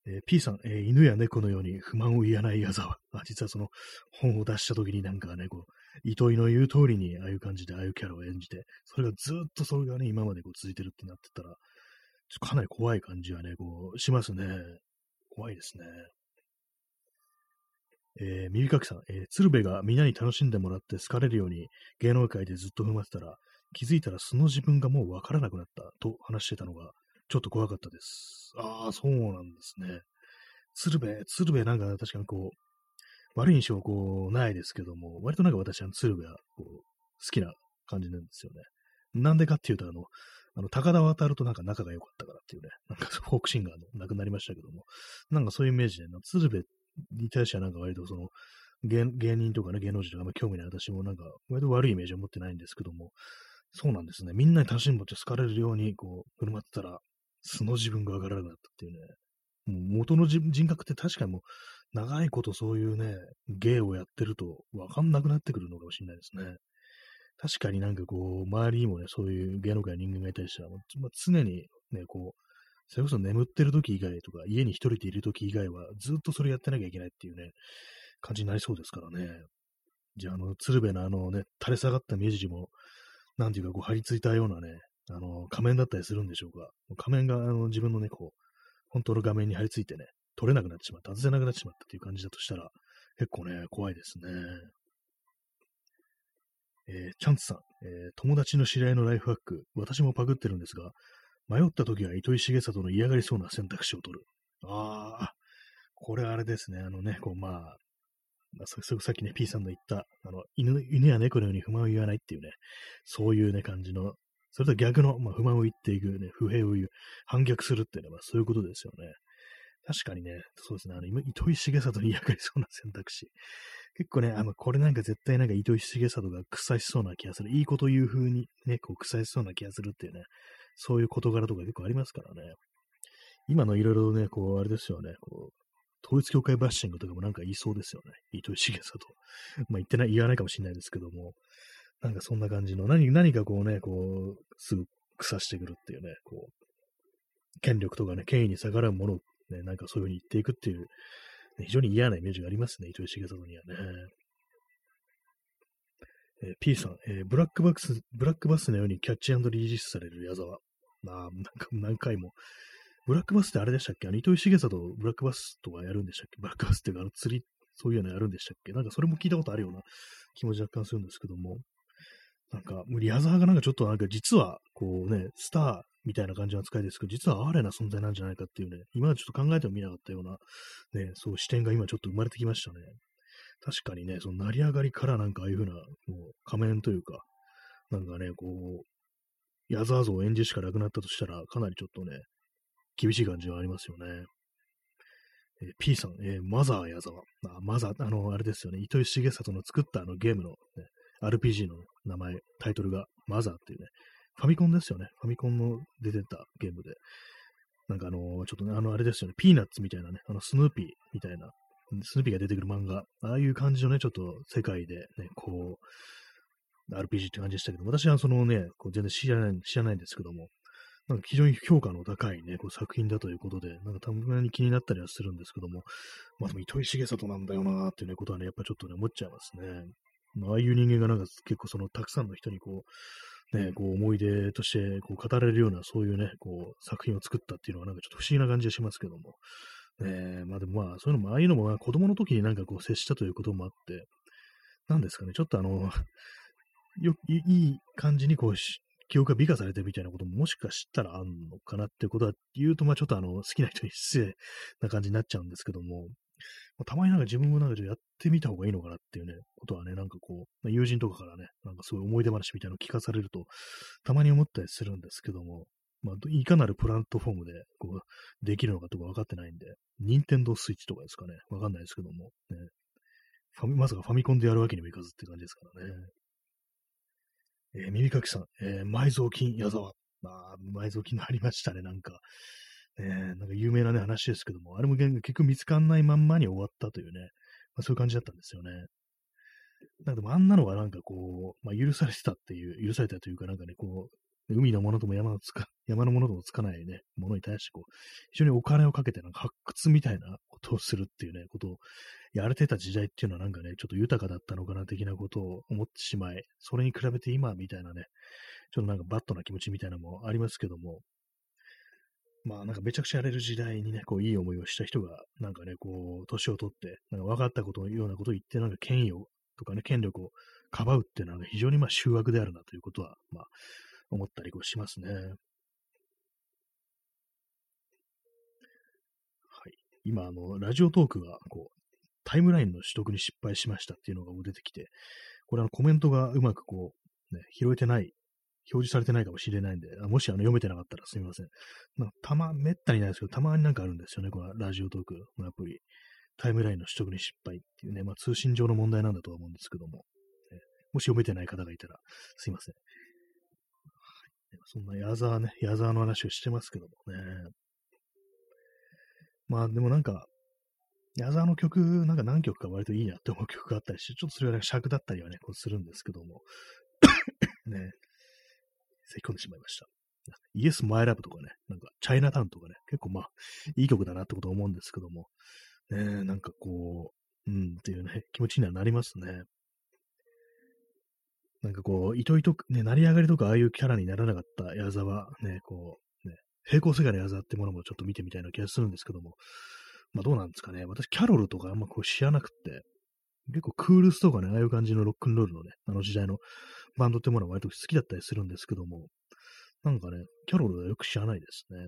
Speaker 1: えー、P さん、えー、犬や猫のように不満を言わない矢沢。あ実はその本を出した時になんかね、こう、糸井の言う通りにああいう感じでああいうキャラを演じて、それがずっとそれがね、今までこう続いてるってなってたら、ちょかなり怖い感じはね、こう、しますね。怖いですね。えー、耳かきさん、えー、鶴瓶がみんなに楽しんでもらって好かれるように芸能界でずっと踏まってたら、気づいたら素の自分がもうわからなくなったと話してたのが、ちょっと怖かったです。ああ、そうなんですね。鶴瓶、鶴瓶なんか確かにこう、悪い印象はこう、ないですけども、割となんか私は鶴瓶はこう、好きな感じなんですよね。なんでかっていうと、あの、あの、高田渡るとなんか仲が良かったからっていうね、なんかフォークシンガーの亡くなりましたけども、なんかそういうイメージで、鶴瓶に対してはなんか割とその、芸人とかね、芸能人とかあま興味ない私もなんか、割と悪いイメージを持ってないんですけども、そうなんですね。みんなに楽しんぼって好かれるように、こう、振る舞ってたら、素の自分が上がらなくなったっていうね。もう元の人格って確かにもう、長いことそういうね、芸をやってると分かんなくなってくるのかもしれないですね。確かになんかこう、周りにもね、そういう芸能界の人間がいたりしたら、まあ、常にね、こう、それこそ眠ってる時以外とか、家に一人でいる時以外は、ずっとそれやってなきゃいけないっていうね、感じになりそうですからね。じゃあ、あの、鶴瓶のあのね、垂れ下がった目尻も、なんていうか、こう、張り付いたようなね、あの、仮面だったりするんでしょうか。仮面が、あの、自分のね、こう、本当の画面に張り付いてね、取れなくなってしまった、外せなくなってしまったっていう感じだとしたら、結構ね、怖いですね。えー、チャンツさん、えー、友達の知り合いのライフハック、私もパクってるんですが、迷った時は糸井重里の嫌がりそうな選択肢を取る。ああ、これあれですね。あのね、こう、まあ、さっきね、P さんの言った、あの、犬、犬や猫のように不満を言わないっていうね、そういうね、感じの、それと逆の、まあ、不満を言っていく、ね、不平を言う、反逆するっていうのは、そういうことですよね。確かにね、そうですね、あの、糸井重里に嫌がりそうな選択肢。結構ね、あの、これなんか絶対なんか糸井重里が臭しそうな気がする。いいこと言う風にね、こう、臭しそうな気がするっていうね、そういう事柄とか結構ありますからね。今のいろいろね、こう、あれですよね、こう、統一教会バッシングとかもなんか言いそうですよね。糸井重里。まあ言ってない、言わないかもしれないですけども、なんかそんな感じの、何何かこうね、こう、すぐ腐してくるっていうね、こう、権力とかね、権威に逆らうものをね、なんかそういうふうに言っていくっていう、非常に嫌なイメージがありますね、糸井重里にはね。えー、P さん、えー、ブラックバックス、ブラックバスのようにキャッチリリースされる矢沢。まあ、なんか何回も。ブラックバスってあれでしたっけ？あの、糸井重里ブラックバスとかやるんでしたっけ？ブラックバスっていうか、あの釣り、そういうのやるんでしたっけ？なんかそれも聞いたことあるような気持ち若干するんですけども。なんか、矢沢がなんかちょっとなんか実は、こうね、スターみたいな感じの扱いですけど、実は哀れな存在なんじゃないかっていうね、今までちょっと考えてもみなかったような、ね、そう視点が今ちょっと生まれてきましたね。確かにね、その成り上がりからなんかああいうふうな、もう仮面というか、なんかね、こう、矢沢像を演じるしかなくなったとしたら、かなりちょっとね、厳しい感じはありますよね。えー、P さん、えー、マザー矢沢。あ、マザー、あの、あれですよね、糸井重里の作ったあのゲームの、ね、RPG の名前、タイトルがマザーっていうね、ファミコンですよね。ファミコンの出てたゲームで。なんかあの、ちょっとね、あの、あれですよね、ピーナッツみたいなね、あの、スヌーピーみたいな、スヌーピーが出てくる漫画、ああいう感じのね、ちょっと世界でね、こう、RPG って感じでしたけど、私はそのね、こう全然知らない、知らないんですけども、なんか非常に評価の高いね、こう作品だということで、なんかたまに気になったりはするんですけども、まあでも糸井重里なんだよなーっていうね、ことはね、やっぱちょっとね、思っちゃいますね。まあ、ああいう人間がなんか結構そのたくさんの人にこう、ね、こう思い出としてこう語られるようなそういうね、こう作品を作ったっていうのはなんかちょっと不思議な感じがしますけども。ね、まあでもまあそういうのも、ああいうのも子供の時になんかこう接したということもあって、なんですかね、ちょっとあの、よいい感じにこう記憶が美化されてるみたいなことももしかしたらあんのかなっていうことは言うと、まあちょっとあの、好きな人に失礼な感じになっちゃうんですけども、たまになんか自分もなんかやってみた方がいいのかなっていうね、ことはね、なんかこう、友人とかからね、なんかすごい思い出話みたいなの聞かされると、たまに思ったりするんですけども、まあ、いかなるプラットフォームで、こう、できるのかとか分かってないんで、ニンテンドースイッチとかですかね、わかんないですけども、ね、ファミ、まさかファミコンでやるわけにもいかずって感じですからね。えー、耳かきさん、えー、埋蔵金矢沢。まあ、埋蔵金ありましたね、なんか。えー、なんか有名なね、話ですけども、あれも結局見つかんないまんまに終わったというね、まあ、そういう感じだったんですよね。なんかでもあんなのがなんかこう、まあ、許されてたっていう、許されたというかなんかね、こう、海のものとも山のつか、山のものともつかないね、ものに対してこう、非常にお金をかけてなんか発掘みたいなことをするっていうね、ことをやれてた時代っていうのはなんかね、ちょっと豊かだったのかな的なことを思ってしまい、それに比べて今みたいなね、ちょっとなんかバットな気持ちみたいなのもありますけども、まあなんかめちゃくちゃやれる時代にね、こういい思いをした人が、なんかね、こう、年を取って、なんか分かったことのようなことを言って、なんか権威を、とかね、権力をかばうっていうのは非常にまあ醜悪であるなということは、まあ思ったりこうしますね。はい。今、あの、ラジオトークが、こう、タイムラインの取得に失敗しましたっていうのが出てきて、これあのコメントがうまくこう、ね、拾えてない表示されてないかもしれないんで、もしあの読めてなかったらすみません。まあ、たま、めったにないですけど、たまになんかあるんですよね、このラジオトークのアプリ。タイムラインの取得に失敗っていうね、まあ、通信上の問題なんだとは思うんですけども、もし読めてない方がいたらすいません。そんな矢沢ね、矢沢の話をしてますけどもね。まあでもなんか、矢沢の曲、なんか何曲か割といいなって思う曲があったりして、ちょっとそれは、尺だったりはね、こうするんですけども、ね、咳き込んでしまいました。イエス・マイ・ラブとかね、なんか、チャイナタウンとかね、結構まあ、いい曲だなってことは思うんですけども、ね、なんかこう、うんっていうね、気持ちにはなりますね。なんかこう、糸々、ね、成り上がりとかああいうキャラにならなかった矢沢、ね、こう、ね、平行世界の矢沢ってものもちょっと見てみたいな気がするんですけども、まあどうなんですかね。私、キャロルとかあんまこう知らなくて、結構クールスとかね、ああいう感じのロックンロールのね、あの時代のバンドってものは割と好きだったりするんですけども、なんかね、キャロルはよく知らないですね。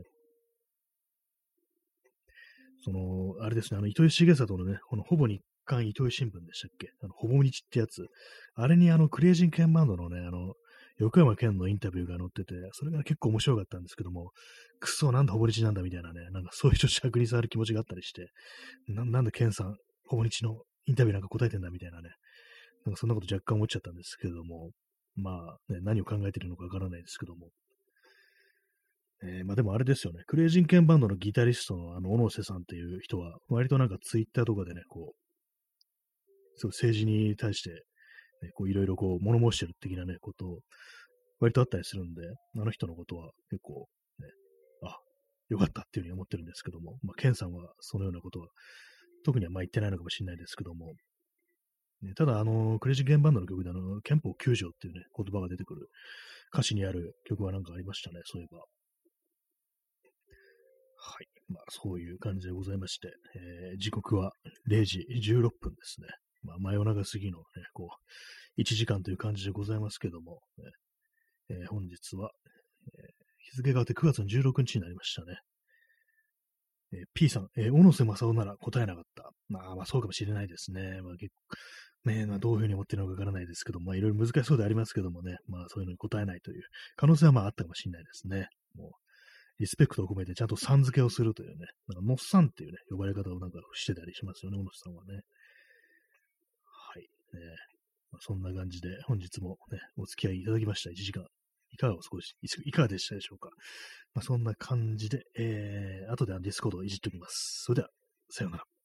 Speaker 1: その、あれですね、あの、糸井重里のね、このほぼ日刊糸井新聞でしたっけ？あの、ほぼ日ってやつ。あれにあの、クレイジンケンバンドのね、あの、横山健のインタビューが載ってて、それが結構面白かったんですけども、くそ、なんでほぼ日なんだみたいなね、なんかそういう人尺に触る気持ちがあったりして、ななんで健さん、ほぼ日のインタビューなんか答えてんだみたいなね、なんかそんなこと若干思っちゃったんですけども、まあ、ね、何を考えてるのかわからないですけども。えー、まあでもあれですよね。クレイジンケンバンドのギタリストのあの、小野瀬さんっていう人は、割となんかツイッターとかでね、こう、そう政治に対して、ね、こういろいろこう物申してる的なね、ことを、割とあったりするんで、あの人のことは結構、ね、あ、よかったっていうふうに思ってるんですけども、まあ、ケンさんはそのようなことは、特にはまあ言ってないのかもしれないですけども、ね、ただ、あの、クレジーゲンバンドの曲で、あの、憲法9条っていうね、言葉が出てくる歌詞にある曲はなんかありましたね、そういえば。はい。まあ、そういう感じでございまして、えー、時刻は0時16分ですね。まあ、真夜中過ぎのね、こう、1時間という感じでございますけども、ねえー、本日は、えー、日付が変わって9月の16日になりましたね。えー、P さん、えー、小野瀬正夫なら答えなかった。まあ、まあ、そうかもしれないですね。まあ、結構、ね、まあ、どういうふうに思ってるのかわからないですけど、まあ、いろいろ難しそうでありますけどもね、まあ、そういうのに答えないという可能性はまああったかもしれないですね。もう、リスペクトを込めてちゃんとさん付けをするというね、なんか、のっさんっていうね、呼ばれ方をなんかしてたりしますよね、小野さんはね。はい。ねまあ、そんな感じで、本日もね、お付き合いいただきました。1時間。いかがお過ごし、いかがでしたでしょうか？まあ、そんな感じで、えー、後でディスコードをいじっておきます。それでは、さようなら。